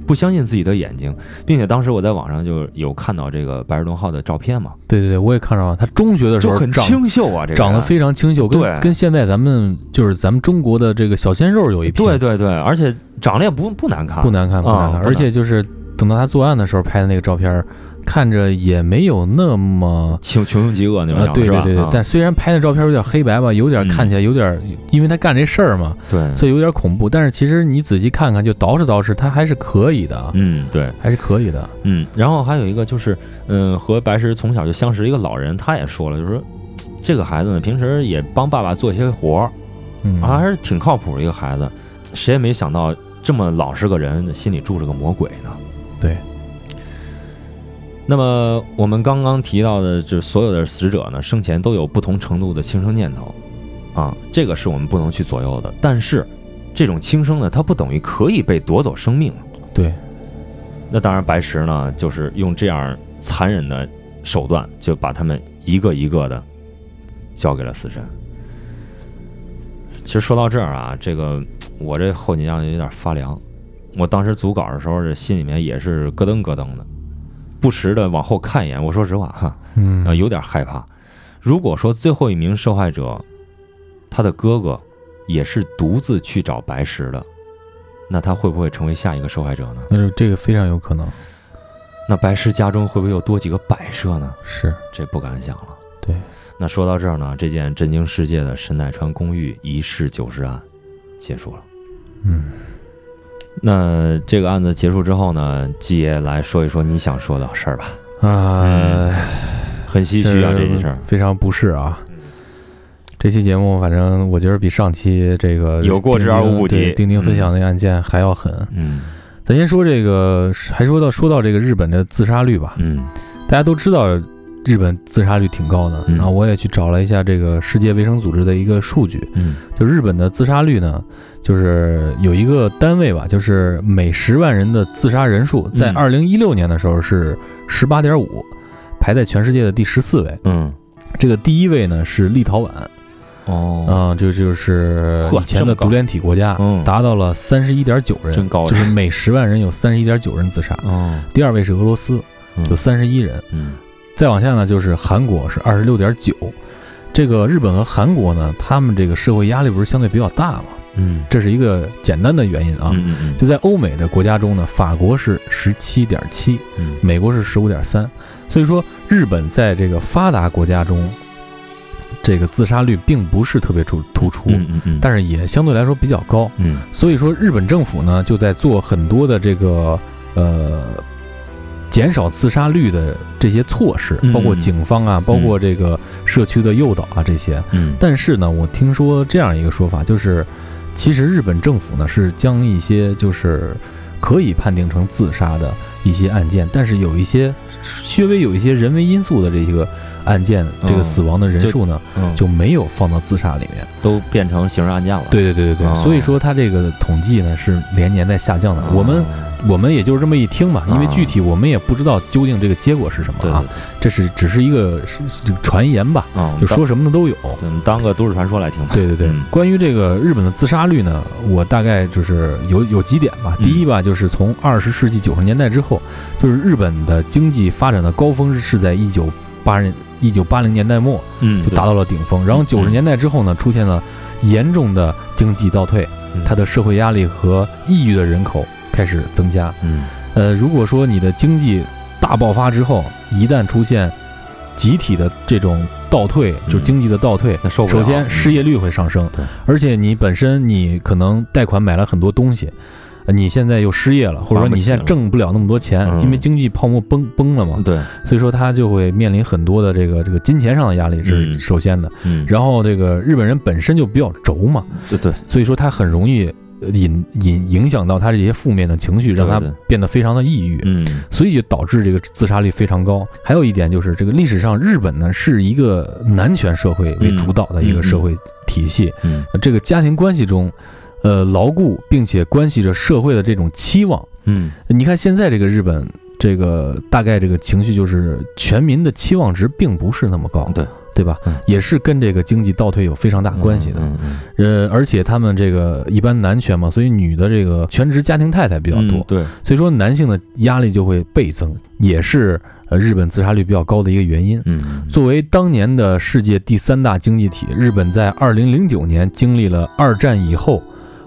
不相信自己的眼睛，并且当时我在网上就有看到这个白日东号的照片嘛，对对对，我也看到了，他中学的时候就很长清秀啊，这个长得非常清秀，跟跟现在咱们就是咱们中国的这个小鲜肉有一拼，对对对，而且长得也不不难看，不难看不难看，而且就是等到他作案的时候拍的那个照片儿，看着也没有那么。穷穷凶极恶那种对对对对，啊但虽然拍的照片有点黑白吧，有点嗯看起来有点，因为他干这事儿嘛，对，所以有点恐怖。但是其实你仔细看看，就捯饬捯饬，他还是可以的，嗯对。还是可以的。嗯，然后还有一个就是，嗯，和白石从小就相识一个老人，他也说了，就是说这个孩子呢，平时也帮爸爸做一些活儿，嗯，还是挺靠谱的一个孩子。谁也没想到这么老实个人，心里住着个魔鬼呢。对。那么我们刚刚提到的，就是所有的死者呢，生前都有不同程度的轻生念头，啊，这个是我们不能去左右的。但是，这种轻生呢，它不等于可以被夺走生命。对，那当然，白石呢，就是用这样残忍的手段，就把他们一个一个的交给了死神。其实说到这儿啊，这个我这后脊梁有点发凉。我当时组稿的时候，这心里面也是咯噔咯噔的，不时的往后看一眼。我说实话哈，嗯啊，有点害怕。如果说最后一名受害者，他的哥哥也是独自去找白石的，那他会不会成为下一个受害者呢？那就这个非常有可能那白石家中会不会又多几个摆设呢？是这不敢想了。对，那说到这儿呢，这件震惊世界的神奈川公寓一室九尸案结束了。嗯，那这个案子结束之后呢，季爷来说一说你想说的事儿吧。啊，很唏嘘啊，这件事儿。非常不适啊。这期节目，反正我觉得比上期这个有过之而无不及对钉钉分享那个案件还要狠。嗯咱先说这个，还说到说到这个日本的自杀率吧，嗯大家都知道日本自杀率挺高的，嗯然后我也去找了一下这个世界卫生组织的一个数据，嗯就日本的自杀率呢，就是有一个单位吧，就是每十万人的自杀人数，在嗯二零一六年的时候是十八点五，排在全世界的第十四位。嗯这个第一位呢是立陶宛，哦啊、这就是以前的独联体国家，嗯达到了三十一点九人，真高就是每十万人有三十一点九人自杀。哦第二位是俄罗斯，有三十一人。嗯再往下呢，就是韩国是二十六点九。这个日本和韩国呢，他们这个社会压力不是相对比较大嘛？嗯这是一个简单的原因啊。就在欧美的国家中呢，法国是十七点七，嗯美国是十五点三。所以说，日本在这个发达国家中，这个自杀率并不是特别出突出，嗯嗯嗯，但是也相对来说比较高。嗯所以说，日本政府呢就在做很多的这个呃减少自杀率的这些措施，嗯包括警方啊，包括这个社区的诱导啊这些。嗯但是呢，我听说这样一个说法，就是其实日本政府呢是将一些就是可以判定成自杀的一些案件，但是有一些稍微有一些人为因素的这个案件，这个嗯死亡的人数呢嗯就没有放到自杀里面。都变成刑事案件了。对对对对对，哦所以说它这个统计呢是连年在下降的。我们我们也就是这么一听嘛，因为具体我们也不知道究竟这个结果是什么对啊，这是只是一个这个传言吧，啊，就说什么的都有。当个都市传说来听吧。对对对。嗯，关于这个日本的自杀率呢，我大概就是有有几点吧。嗯。第一吧，就是从二十世纪九十年代之后，就是日本的经济发展的高峰是在一九八零一九八零年代末嗯，就达到了顶峰，然后九十年代之后呢，出现了严重的经济倒退，嗯。它的社会压力和抑郁的人口开始增加。嗯。呃，如果说你的经济大爆发之后，一旦出现集体的这种倒退，就是经济的倒退，那受不了。首先失业率会上升，对，而且你本身你可能贷款买了很多东西。呃你现在又失业了，或者说你现在挣不了那么多钱，嗯。因为经济泡沫崩崩了嘛，对，所以说他就会面临很多的这个这个金钱上的压力是嗯。首先的。嗯，然后这个日本人本身就比较轴嘛，对对，所以说他很容易呃引引影响到他这些负面的情绪，让他变得非常的抑郁，嗯。所以就导致这个自杀率非常高。还有一点就是，这个历史上日本呢是一个男权社会为主导的一个社会体系，嗯。呃这个家庭关系中，呃，牢固并且关系着社会的这种期望。嗯。你看现在这个日本这个大概这个情绪就是全民的期望值并不是那么高，对对吧嗯？也是跟这个经济倒退有非常大关系的。呃，而且他们这个一般男权嘛，所以女的这个全职家庭太太比较多，嗯对，所以说男性的压力就会倍增，也是呃日本自杀率比较高的一个原因。嗯作为当年的世界第三大经济体，日本在二零零九年经历了二战以后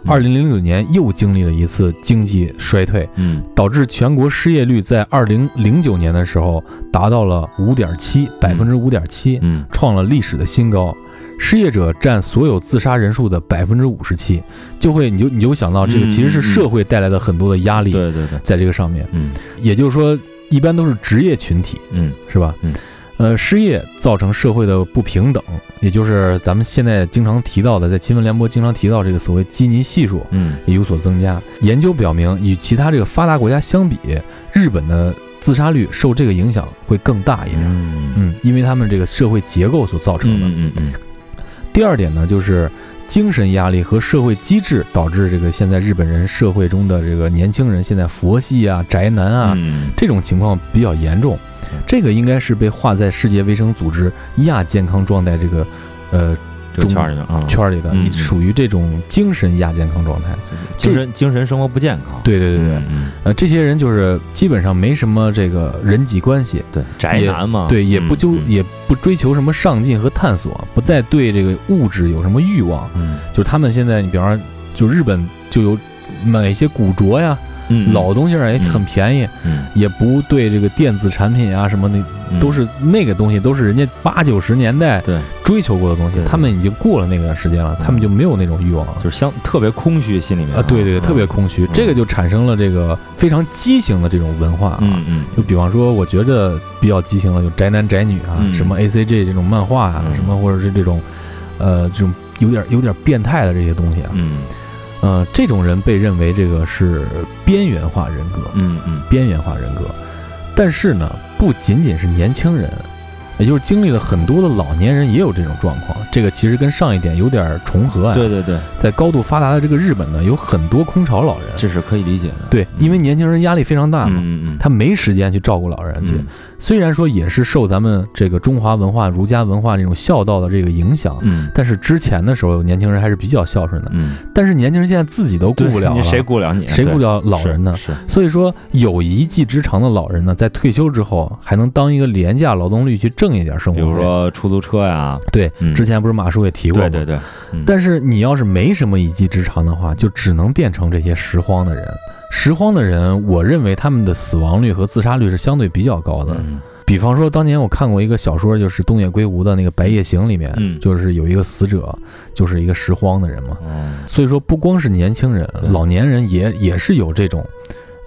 ，2009年又经历了一次经济衰退，嗯。导致全国失业率在二零零九年的时候达到了五点七百分之5.7，嗯。创了历史的新高。失业者占所有自杀人数的百分之五十七，就会你就你就想到这个嗯其实是嗯。社会带来的很多的压力对对对，在这个上面，嗯。也就是说，一般都是职业群体，嗯。是吧？嗯，呃，失业造成社会的不平等，也就是咱们现在经常提到的，在新闻联播经常提到这个所谓基尼系数嗯也有所增加。研究表明，与其他这个发达国家相比，日本的自杀率受这个影响会更大一点。嗯嗯，因为他们这个社会结构所造成的。嗯嗯第二点呢，就是精神压力和社会机制导致这个现在日本人社会中的这个年轻人现在佛系啊、宅男啊、嗯这种情况比较严重嗯。这个应该是被划在世界卫生组织亚健康状态这个呃这个圈儿里的啊，圈儿里的，属于这种精神亚健康状态。精神精神生活不健康，对对对对，嗯呃，这些人就是基本上没什么这个人际关系，对宅男嘛，对，也不就嗯。也不追求什么上进和探索，不再对这个物质有什么欲望。嗯。就是他们现在，你比方说，就日本就有买一些古着呀，嗯。老东西儿也很便宜，嗯。也不对这个电子产品啊什么的，嗯。都是那个东西都是人家八九十年代对，追求过的东西他们已经过了那段时间了，嗯。他们就没有那种欲望了。就是相特别空虚，心里面啊，对对特别空虚，这个就产生了这个非常畸形的这种文化啊。嗯嗯，就比方说，我觉得比较畸形的，就宅男宅女啊，嗯。什么 A C G 这种漫画啊，嗯。什么或者是这种，呃，这种有点有点变态的这些东西啊，嗯呃，这种人被认为这个是边缘化人格，嗯嗯边缘化人格。但是呢，不仅仅是年轻人，也就是经历了很多的老年人也有这种状况。这个其实跟上一点有点重合啊。对，对对，在高度发达的这个日本呢，有很多空巢老人。这是可以理解的，对，因为年轻人压力非常大嘛，嗯嗯他没时间去照顾老人去。嗯虽然说也是受咱们这个中华文化、儒家文化这种孝道的这个影响，嗯但是之前的时候，年轻人还是比较孝顺的。嗯，但是年轻人现在自己都顾不了谁顾了你？谁顾了老人呢？是，是所以说，有一技之长的老人呢，在退休之后还能当一个廉价劳动力去挣一点生活比。如说出租车呀，对，嗯之前不是马叔也提过吗？对对对，嗯但是你要是没什么一技之长的话，就只能变成这些拾荒的人。拾荒的人，我认为他们的死亡率和自杀率是相对比较高的。嗯。比方说，当年我看过一个小说，就是东野圭吾的那个《白夜行》里面，嗯。就是有一个死者，就是一个拾荒的人嘛。哦。所以说，不光是年轻人，老年人也也是有这种，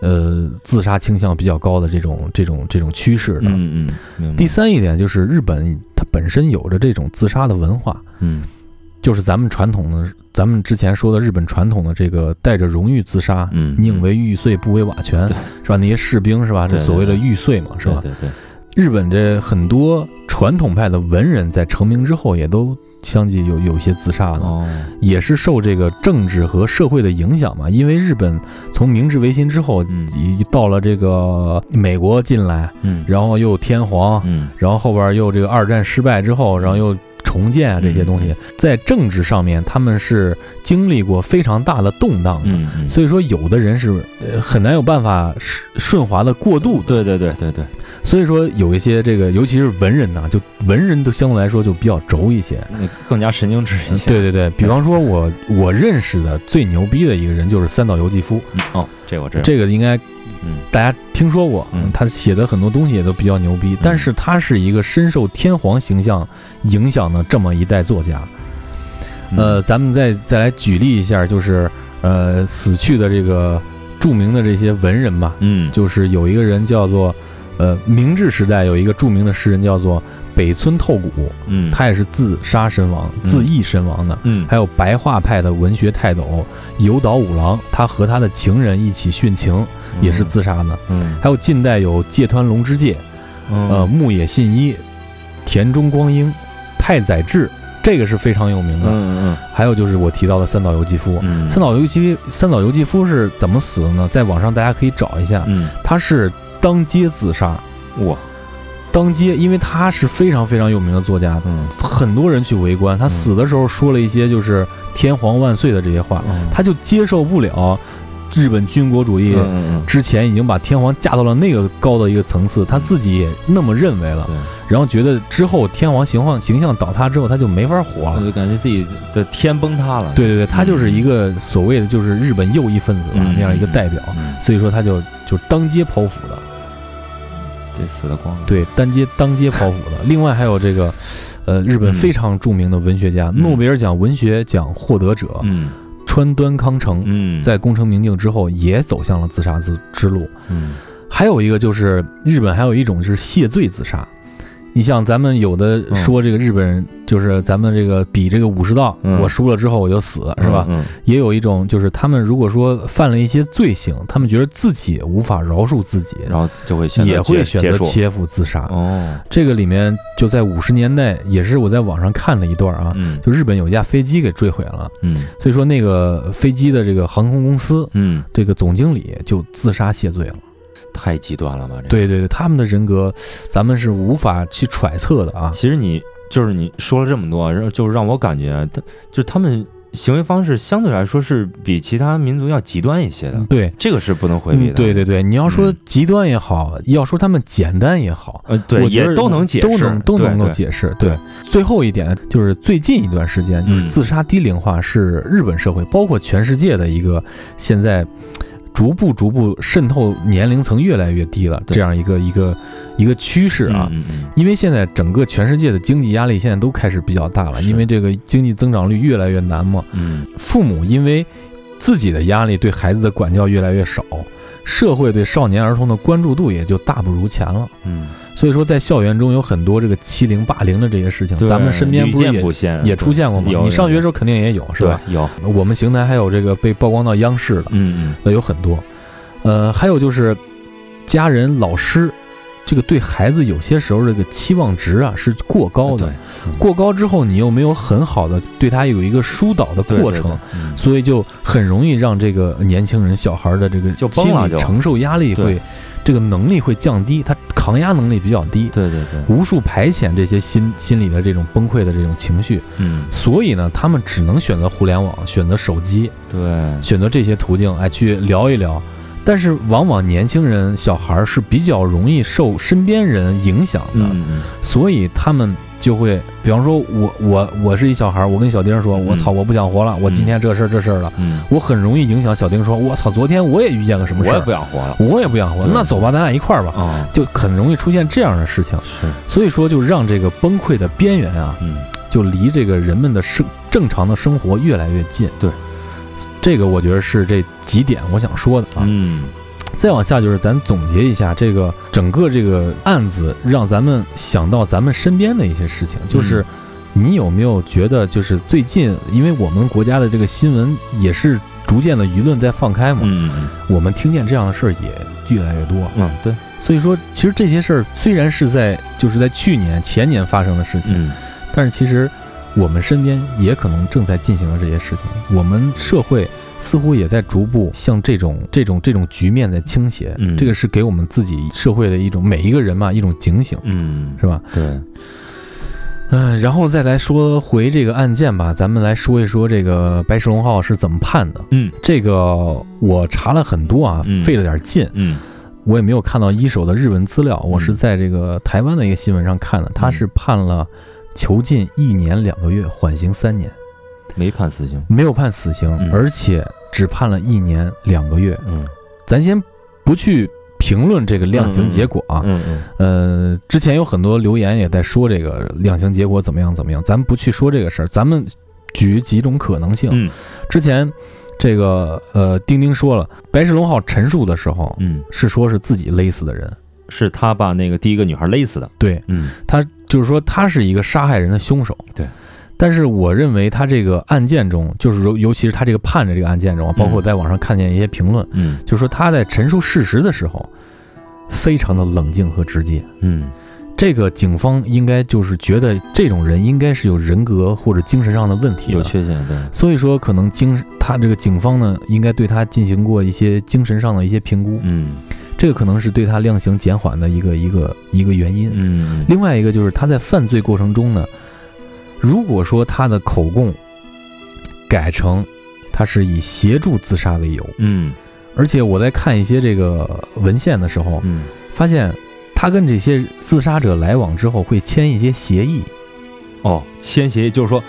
呃，自杀倾向比较高的这种这种这种趋势的。嗯嗯，第三一点就是日本它本身有着这种自杀的文化，嗯就是咱们传统的，咱们之前说的日本传统的这个带着荣誉自杀，嗯，宁为玉碎不为瓦全，是吧？那些士兵是吧？这所谓的玉碎嘛，是吧？对对对，日本这很多传统派的文人在成名之后，也都相继有有一些自杀的，哦，也是受这个政治和社会的影响嘛。因为日本从明治维新之后，到了这个美国进来，嗯然后又天皇，嗯然后后边又这个二战失败之后，然后又重建啊这些东西，在政治上面他们是经历过非常大的动荡的。嗯嗯，所以说，有的人是呃很难有办法顺顺滑的过渡的。对对对对对，所以说，有一些这个，尤其是文人呐、就文人都相对来说就比较轴一些。更加神经质一些。对对对，比方说我 我认识的最牛逼的一个人就是三岛由纪夫，嗯哦，这我知道。这个应该嗯大家听说过，嗯他写的很多东西也都比较牛逼，但是他是一个深受天皇形象影响的这么一代作家。嗯。呃，咱们再再来举例一下，就是呃死去的这个著名的这些文人吧，嗯。就是有一个人叫做呃明治时代有一个著名的诗人叫做北村透谷，嗯。他也是自杀身亡、嗯。自缢身亡的。嗯。还有白话派的文学泰斗有岛五郎，他和他的情人一起殉情，也是自杀的。嗯。还有近代有芥川龙之介，呃，牧野信一、田中光英、太宰治，这个是非常有名的。嗯嗯还有就是我提到的三岛由纪夫。三岛由纪三岛由纪夫是怎么死的呢？在网上大家可以找一下，嗯他是当街自杀，哇，当街，因为他是非常非常有名的作家，嗯，很多人去围观。他死的时候说了一些就是“天皇万岁”的这些话，他就接受不了日本军国主义之前已经把天皇架到了那个高的一个层次，他自己也那么认为了，然后觉得之后天皇形象形象倒塌之后，他就没法活了。我就感觉自己的天崩塌了。对对对，他就是一个所谓的就是日本右翼分子吧嗯那样一个代表，嗯，所以说他就就当街剖腹的，这死的光了。对，当街当街剖腹的。另外还有这个，呃，日本嗯。非常著名的文学家，嗯。诺贝尔奖文学奖获得者、嗯川端康成，嗯，在功成名就之后也走向了自杀之之路。嗯还有一个就是日本还有一种是谢罪自杀。你像咱们有的说这个日本人就是咱们这个比这个武士道，嗯我输了之后我就死，是吧？嗯也有一种就是他们如果说犯了一些罪行，他们觉得自己无法饶恕自己，嗯，然后就会也会选择切腹自杀。哦，这个里面就在五十年代，也是我在网上看了一段啊，嗯就日本有一架飞机给坠毁了，嗯所以说那个飞机的这个航空公司嗯，这个总经理就自杀谢罪了。太极端了吧？这个，对对对，他们的人格咱们是无法去揣测的啊。其实你就是你说了这么多，就是让我感觉，他就是他们行为方式相对来说是比其他民族要极端一些的，对，这个是不能回避的。嗯对对对，你要说嗯极端也好，要说他们简单也好，呃，对，也都能解释，都能都能够。解释。对对，最后一点就是最近一段时间，就是嗯自杀低龄化是日本社会，包括全世界的一个现在逐步逐步渗透年龄层越来越低了这样一个一个一个趋势啊。因为现在整个全世界的经济压力现在都开始比较大了，因为这个经济增长率越来越难嘛。嗯父母因为自己的压力对孩子的管教越来越少，社会对少年儿童的关注度也就大不如前了。嗯，所以说，在校园中有很多这个欺凌、霸凌的这些事情，咱们身边不是也不，也出现过吗？你上学时候肯定也有，是吧？？有，我们邢台还有这个被曝光到央视的，嗯呃，有很多。呃，还有就是家人、老师，这个对孩子有些时候这个期望值啊是过高的，过高之后你又没有很好的对他有一个疏导的过程，所以就很容易让这个年轻人、小孩儿的这个心理承受压力会，这个能力会降低，他抗压能力比较低。对对对，无数排遣这些心心理的这种崩溃的这种情绪，嗯。所以呢，他们只能选择互联网，选择手机，对，选择这些途径，哎，去聊一聊。但是往往年轻人、小孩儿是比较容易受身边人影响的，所以他们就会，比方说我我我是一小孩儿，我跟小丁说，嗯我操，我不想活了，我今天这事儿这事儿了，嗯，我很容易影响小丁说，我操，昨天我也遇见个什么事儿。我也，不想活了。我也不想活，了那走吧，咱俩一块儿吧，啊，就很容易出现这样的事情。是，所以说，就让这个崩溃的边缘啊，嗯。就离这个人们的生正常的生活越来越近。对，这个我觉得是这几点我想说的啊。嗯。再往下就是咱总结一下这个整个这个案子，让咱们想到咱们身边的一些事情，就是你有没有觉得，就是最近，因为我们国家的这个新闻也是逐渐的舆论在放开嘛，嗯嗯。我们听见这样的事儿也越来越多。嗯，对，所以说，其实这些事儿虽然是在就是在去年前年发生的事情，嗯。但是其实我们身边也可能正在进行着这些事情，我们社会似乎也在逐步向这种这种这种局面在倾斜。嗯。这个是给我们自己社会的一种每一个人嘛一种警醒，嗯，是吧？对，嗯、然后再来说回这个案件吧，咱们来说一说这个白石龙号是怎么判的。嗯。这个我查了很多啊，嗯。费了点劲，嗯。我也没有看到一手的日文资料，我是嗯。在这个台湾的一个新闻上看的，他是判了囚禁一年两个月，缓刑三年，没判死刑，没有判死刑，嗯。而且只判了一年两个月。嗯。咱先不去评论这个量刑结果啊，嗯嗯呃，之前有很多留言也在说这个量刑结果怎么样怎么样，咱们不去说这个事儿，咱们举几种可能性。嗯。之前这个呃，丁丁说了，白石龙浩陈述的时候嗯，是说是自己勒死的人，是他把那个第一个女孩勒死的，对嗯。他就是说他是一个杀害人的凶手。对。但是我认为他这个案件中，就是尤尤其是他这个判的这个案件中啊，包括在网上看见一些评论，嗯就是说他在陈述事实的时候，非常的冷静和直接。嗯这个警方应该就是觉得这种人应该是有人格或者精神上的问题，有缺陷，对，所以说可能精他这个警方呢应该对他进行过一些精神上的一些评估。嗯这个可能是对他量刑减缓的一个一个一个原因。嗯，另外一个就是他在犯罪过程中呢，如果说他的口供改成他是以协助自杀为由，嗯而且我在看一些这个文献的时候，嗯发现他跟这些自杀者来往之后会签一些协议。哦，签协议就是说，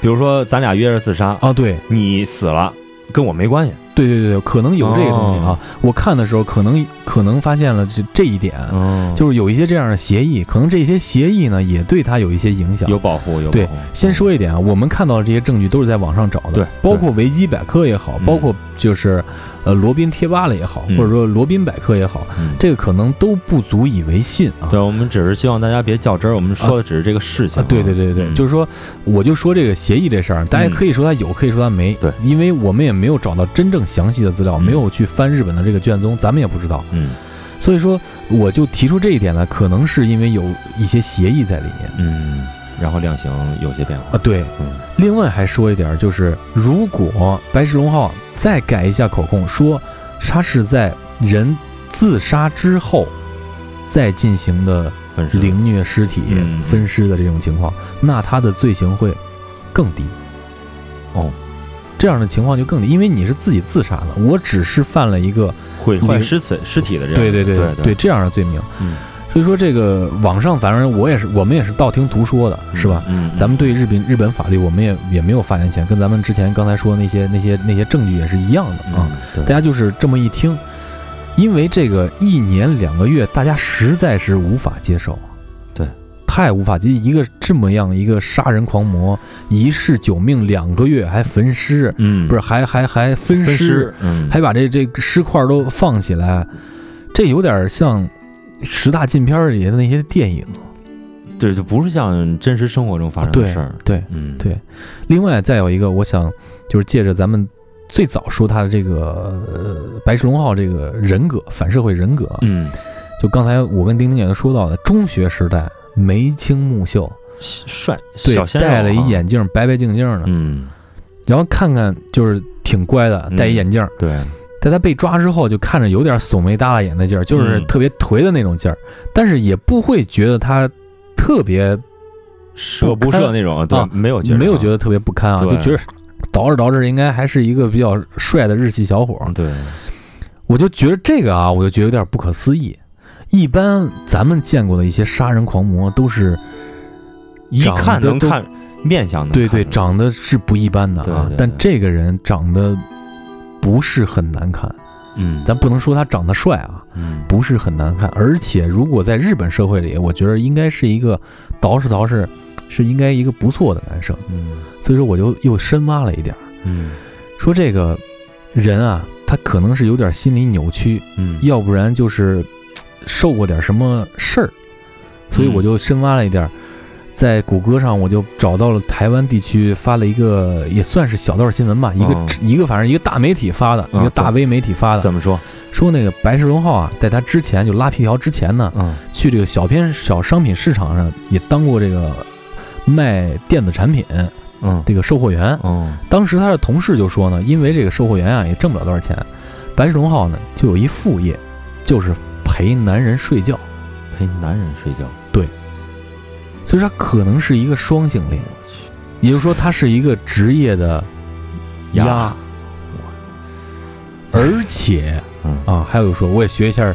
比如说咱俩约着自杀，啊，对，你死了跟我没关系。对对对对，可能有这个东西啊。哦我看的时候，可能可能发现了这这一点，哦就是有一些这样的协议，可能这些协议呢也对他有一些影响。有保护，有保对护。先说一点啊，我们看到的这些证据都是在网上找的，对包括维基百科也好，嗯包括就是呃罗宾贴吧了也好，嗯。或者说罗宾百科也好，嗯，这个可能都不足以为信啊。对，我们只是希望大家别较真儿，我们说的只是这个事情啊，对对对对就是说，我就说这个协议这事儿，大家可以说它有，可以说它没，对。因为我们也没有找到真正详细的资料，嗯。没有去翻日本的这个卷宗，咱们也不知道，嗯。所以说我就提出这一点呢，可能是因为有一些协议在里面。嗯，然后量刑有些变化。啊，。对。嗯。另外还说一点，就是如果白石龙浩再改一下口供，说他是在人自杀之后再进行的凌虐尸体、嗯分尸的这种情况，那他的罪行会更低。哦，这样的情况就更低，因为你是自己自杀的，我只是犯了一个毁坏尸体尸体的这样对对对对对这样的罪名。嗯所以说这个网上反正我也是，我们也是道听途说的，是吧？？嗯，嗯咱们对日本日本法律，我们也也没有发言权，跟咱们之前刚才说的那些那些那些证据也是一样的啊。，嗯大家就是这么一听，因为这个一年两个月，大家实在是无法接受。对，太无法接一个这么样一个杀人狂魔，一世九命两个月还焚尸，嗯不是还还还分分尸，嗯还把这这尸块都放起来，这有点像十大禁片里的那些电影。对，就不是像真实生活中发生的事儿。对，嗯，对。另外再有一个，我想就是借着咱们最早说他的这个呃白石龙浩这个人格反社会人格，嗯，就刚才我跟丁丁也都说到的，中学时代眉清目秀，帅，对戴了一啊，眼镜，白白净净的，嗯，然后看看就是挺乖的，嗯戴一眼镜。对，在他被抓之后，就看着有点耸眉耷拉眼的劲儿，就是嗯特别颓的那种劲儿，但是也不会觉得他特别射不射那种，对啊，没有觉得，没有觉得特别不堪啊，就觉得捯饬捯饬应该还是一个比较帅的日系小伙儿。嗯，对，我就觉得这个啊，我就觉得有点不可思议。一般咱们见过的一些杀人狂魔都是一看能看面相的对对，长得是不一般的啊，对对对但这个人长得不是很难看，嗯，咱不能说他长得帅啊，嗯。不是很难看，而且如果在日本社会里，我觉得应该是一个捯饬捯饬，是应该一个不错的男生。嗯。所以说，我就又深挖了一点儿，嗯。说这个人啊，他可能是有点心理扭曲，嗯，要不然就是受过点什么事儿，所以我就深挖了一点儿。在谷歌上，我就找到了台湾地区发了一个，也算是小道新闻吧，一个、哦一个反正一个大媒体发的，嗯一个大 V 媒体发的，怎么说？说那个白石龙浩啊，在他之前就拉皮条之前呢，嗯。去这个小偏小商品市场上也当过这个卖电子产品嗯。这个售货员。嗯。当时他的同事就说呢，因为这个售货员啊也挣不了多少钱，白石龙浩呢就有一副业，就是陪男人睡觉，陪男人睡觉，所以说他可能是一个双性恋，也就是说他是一个职业的鸭鸭，而且嗯。啊还有说我也学一下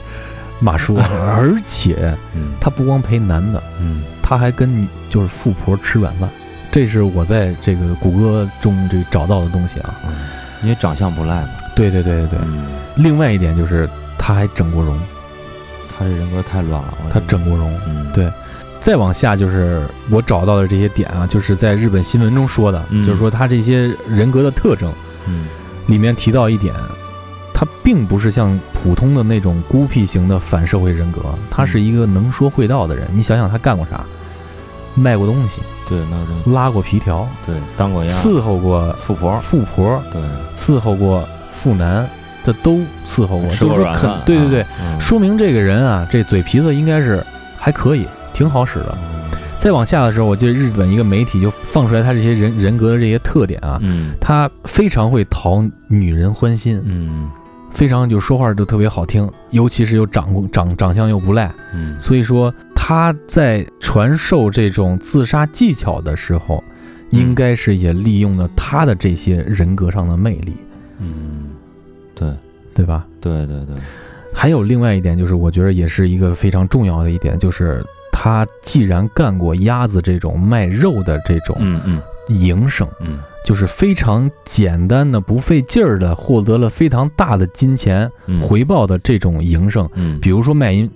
马叔，而且嗯。他不光陪男的，嗯。他还跟女就是富婆吃软饭，这是我在这个谷歌中这找到的东西啊。嗯，因为长相不赖嘛，对对对对对。嗯，另外一点就是他还整过容，他这人格太乱了，他整过容。嗯。对再往下就是我找到的这些点啊，就是在日本新闻中说的，嗯。就是说他这些人格的特征嗯。里面提到一点，他并不是像普通的那种孤僻型的反社会人格，他是一个能说会道的人。你想想他干过啥？卖过东西，对，拉过皮条，对当过鸭伺候过富婆，富婆，对，伺候过富男，这都伺候过，吃就是说肯对对对，说明这个人啊，这嘴皮子应该是还可以，挺好使的。嗯再往下的时候，我记得日本一个媒体就放出来他这些人人格的这些特点啊，嗯。他非常会讨女人欢心，嗯。非常就说话就特别好听，尤其是又长长长相又不赖，嗯。所以说他在传授这种自杀技巧的时候，应该是也利用了他的这些人格上的魅力，嗯，对。对吧？对对对，还有另外一点，就是我觉得也是一个非常重要的一点，就是他既然干过鸭子这种卖肉的这种嗯嗯。营生，嗯。就是非常简单的、不费劲儿的获得了非常大的金钱嗯，回报的这种营生，嗯，比如说卖淫，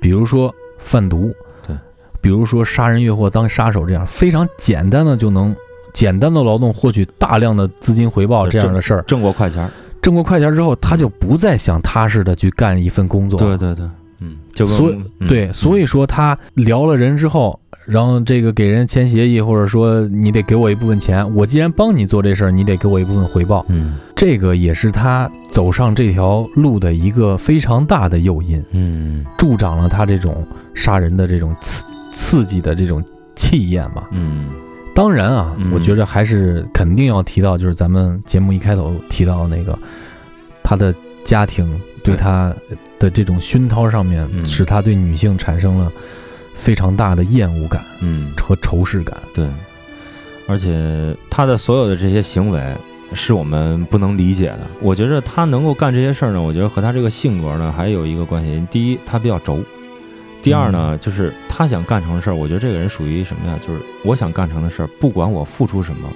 比如说贩毒，对，比如说杀人越货当杀手这样非常简单的就能简单的劳动获取大量的资金回报这样的事儿，挣过快钱儿，挣过快钱之后，他就不再想踏实的去干一份工作，对对对，嗯，就跟所对，所以说他聊了人之后，然后这个给人签协议，或者说你得给我一部分钱，我既然帮你做这事儿，你得给我一部分回报，嗯。这个也是他走上这条路的一个非常大的诱因，嗯。助长了他这种杀人的这种刺刺激的这种气焰吧。嗯。当然啊，嗯。我觉着还是肯定要提到，就是咱们节目一开头提到那个他的家庭对对他的这种熏陶上面，嗯使他对女性产生了非常大的厌恶感嗯，和仇视感。对，而且他的所有的这些行为是我们不能理解的。我觉着他能够干这些事儿呢，我觉得和他这个性格呢还有一个关系。第一，他比较轴；第二呢，就是他想干成的事儿，我觉得这个人属于什么呀？就是我想干成的事儿，不管我付出什么，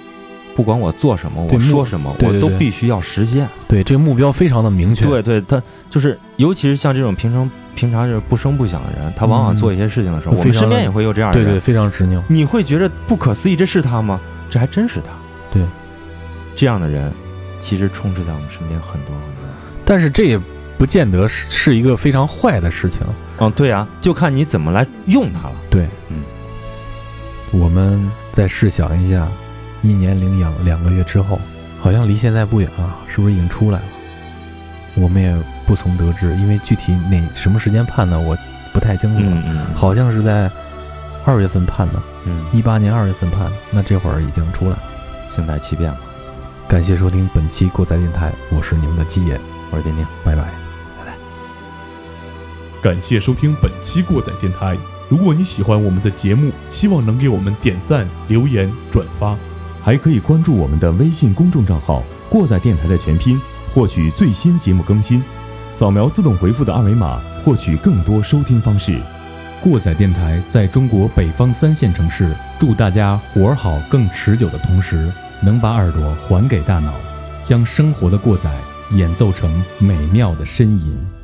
不管我做什么，我说什么，我都必须要实现。对，这个目标非常的明确。对对，他就是，尤其是像这种平常平常是不声不响的人，他往往嗯做一些事情的时候，我们身边也会有这样的人。对对，非常执拗。你会觉得不可思议，这是他吗？这还真是他。对，这样的人其实充斥在我们身边很多很多。但是这也不见得是是一个非常坏的事情。嗯，对啊，就看你怎么来用它了。对，嗯，我们再试想一下，一年领养两个月之后，好像离现在不远啊，是不是已经出来了？我们也不从得知，因为具体哪什么时间判的我不太清楚了，嗯嗯，好像是在二月份判的，嗯，一八年二月份判的，那这会儿已经出来了。静待其变吧。感谢收听本期过载电台，我是你们的基爷，我是丁丁，拜拜。感谢收听本期过载电台。如果你喜欢我们的节目，希望能给我们点赞、留言、转发。还可以关注我们的微信公众账号“过载电台”的全拼，获取最新节目更新。扫描自动回复的二维码，获取更多收听方式。过载电台在中国北方三线城市，祝大家活儿好、更持久的同时，能把耳朵还给大脑，将生活的过载演奏成美妙的呻吟。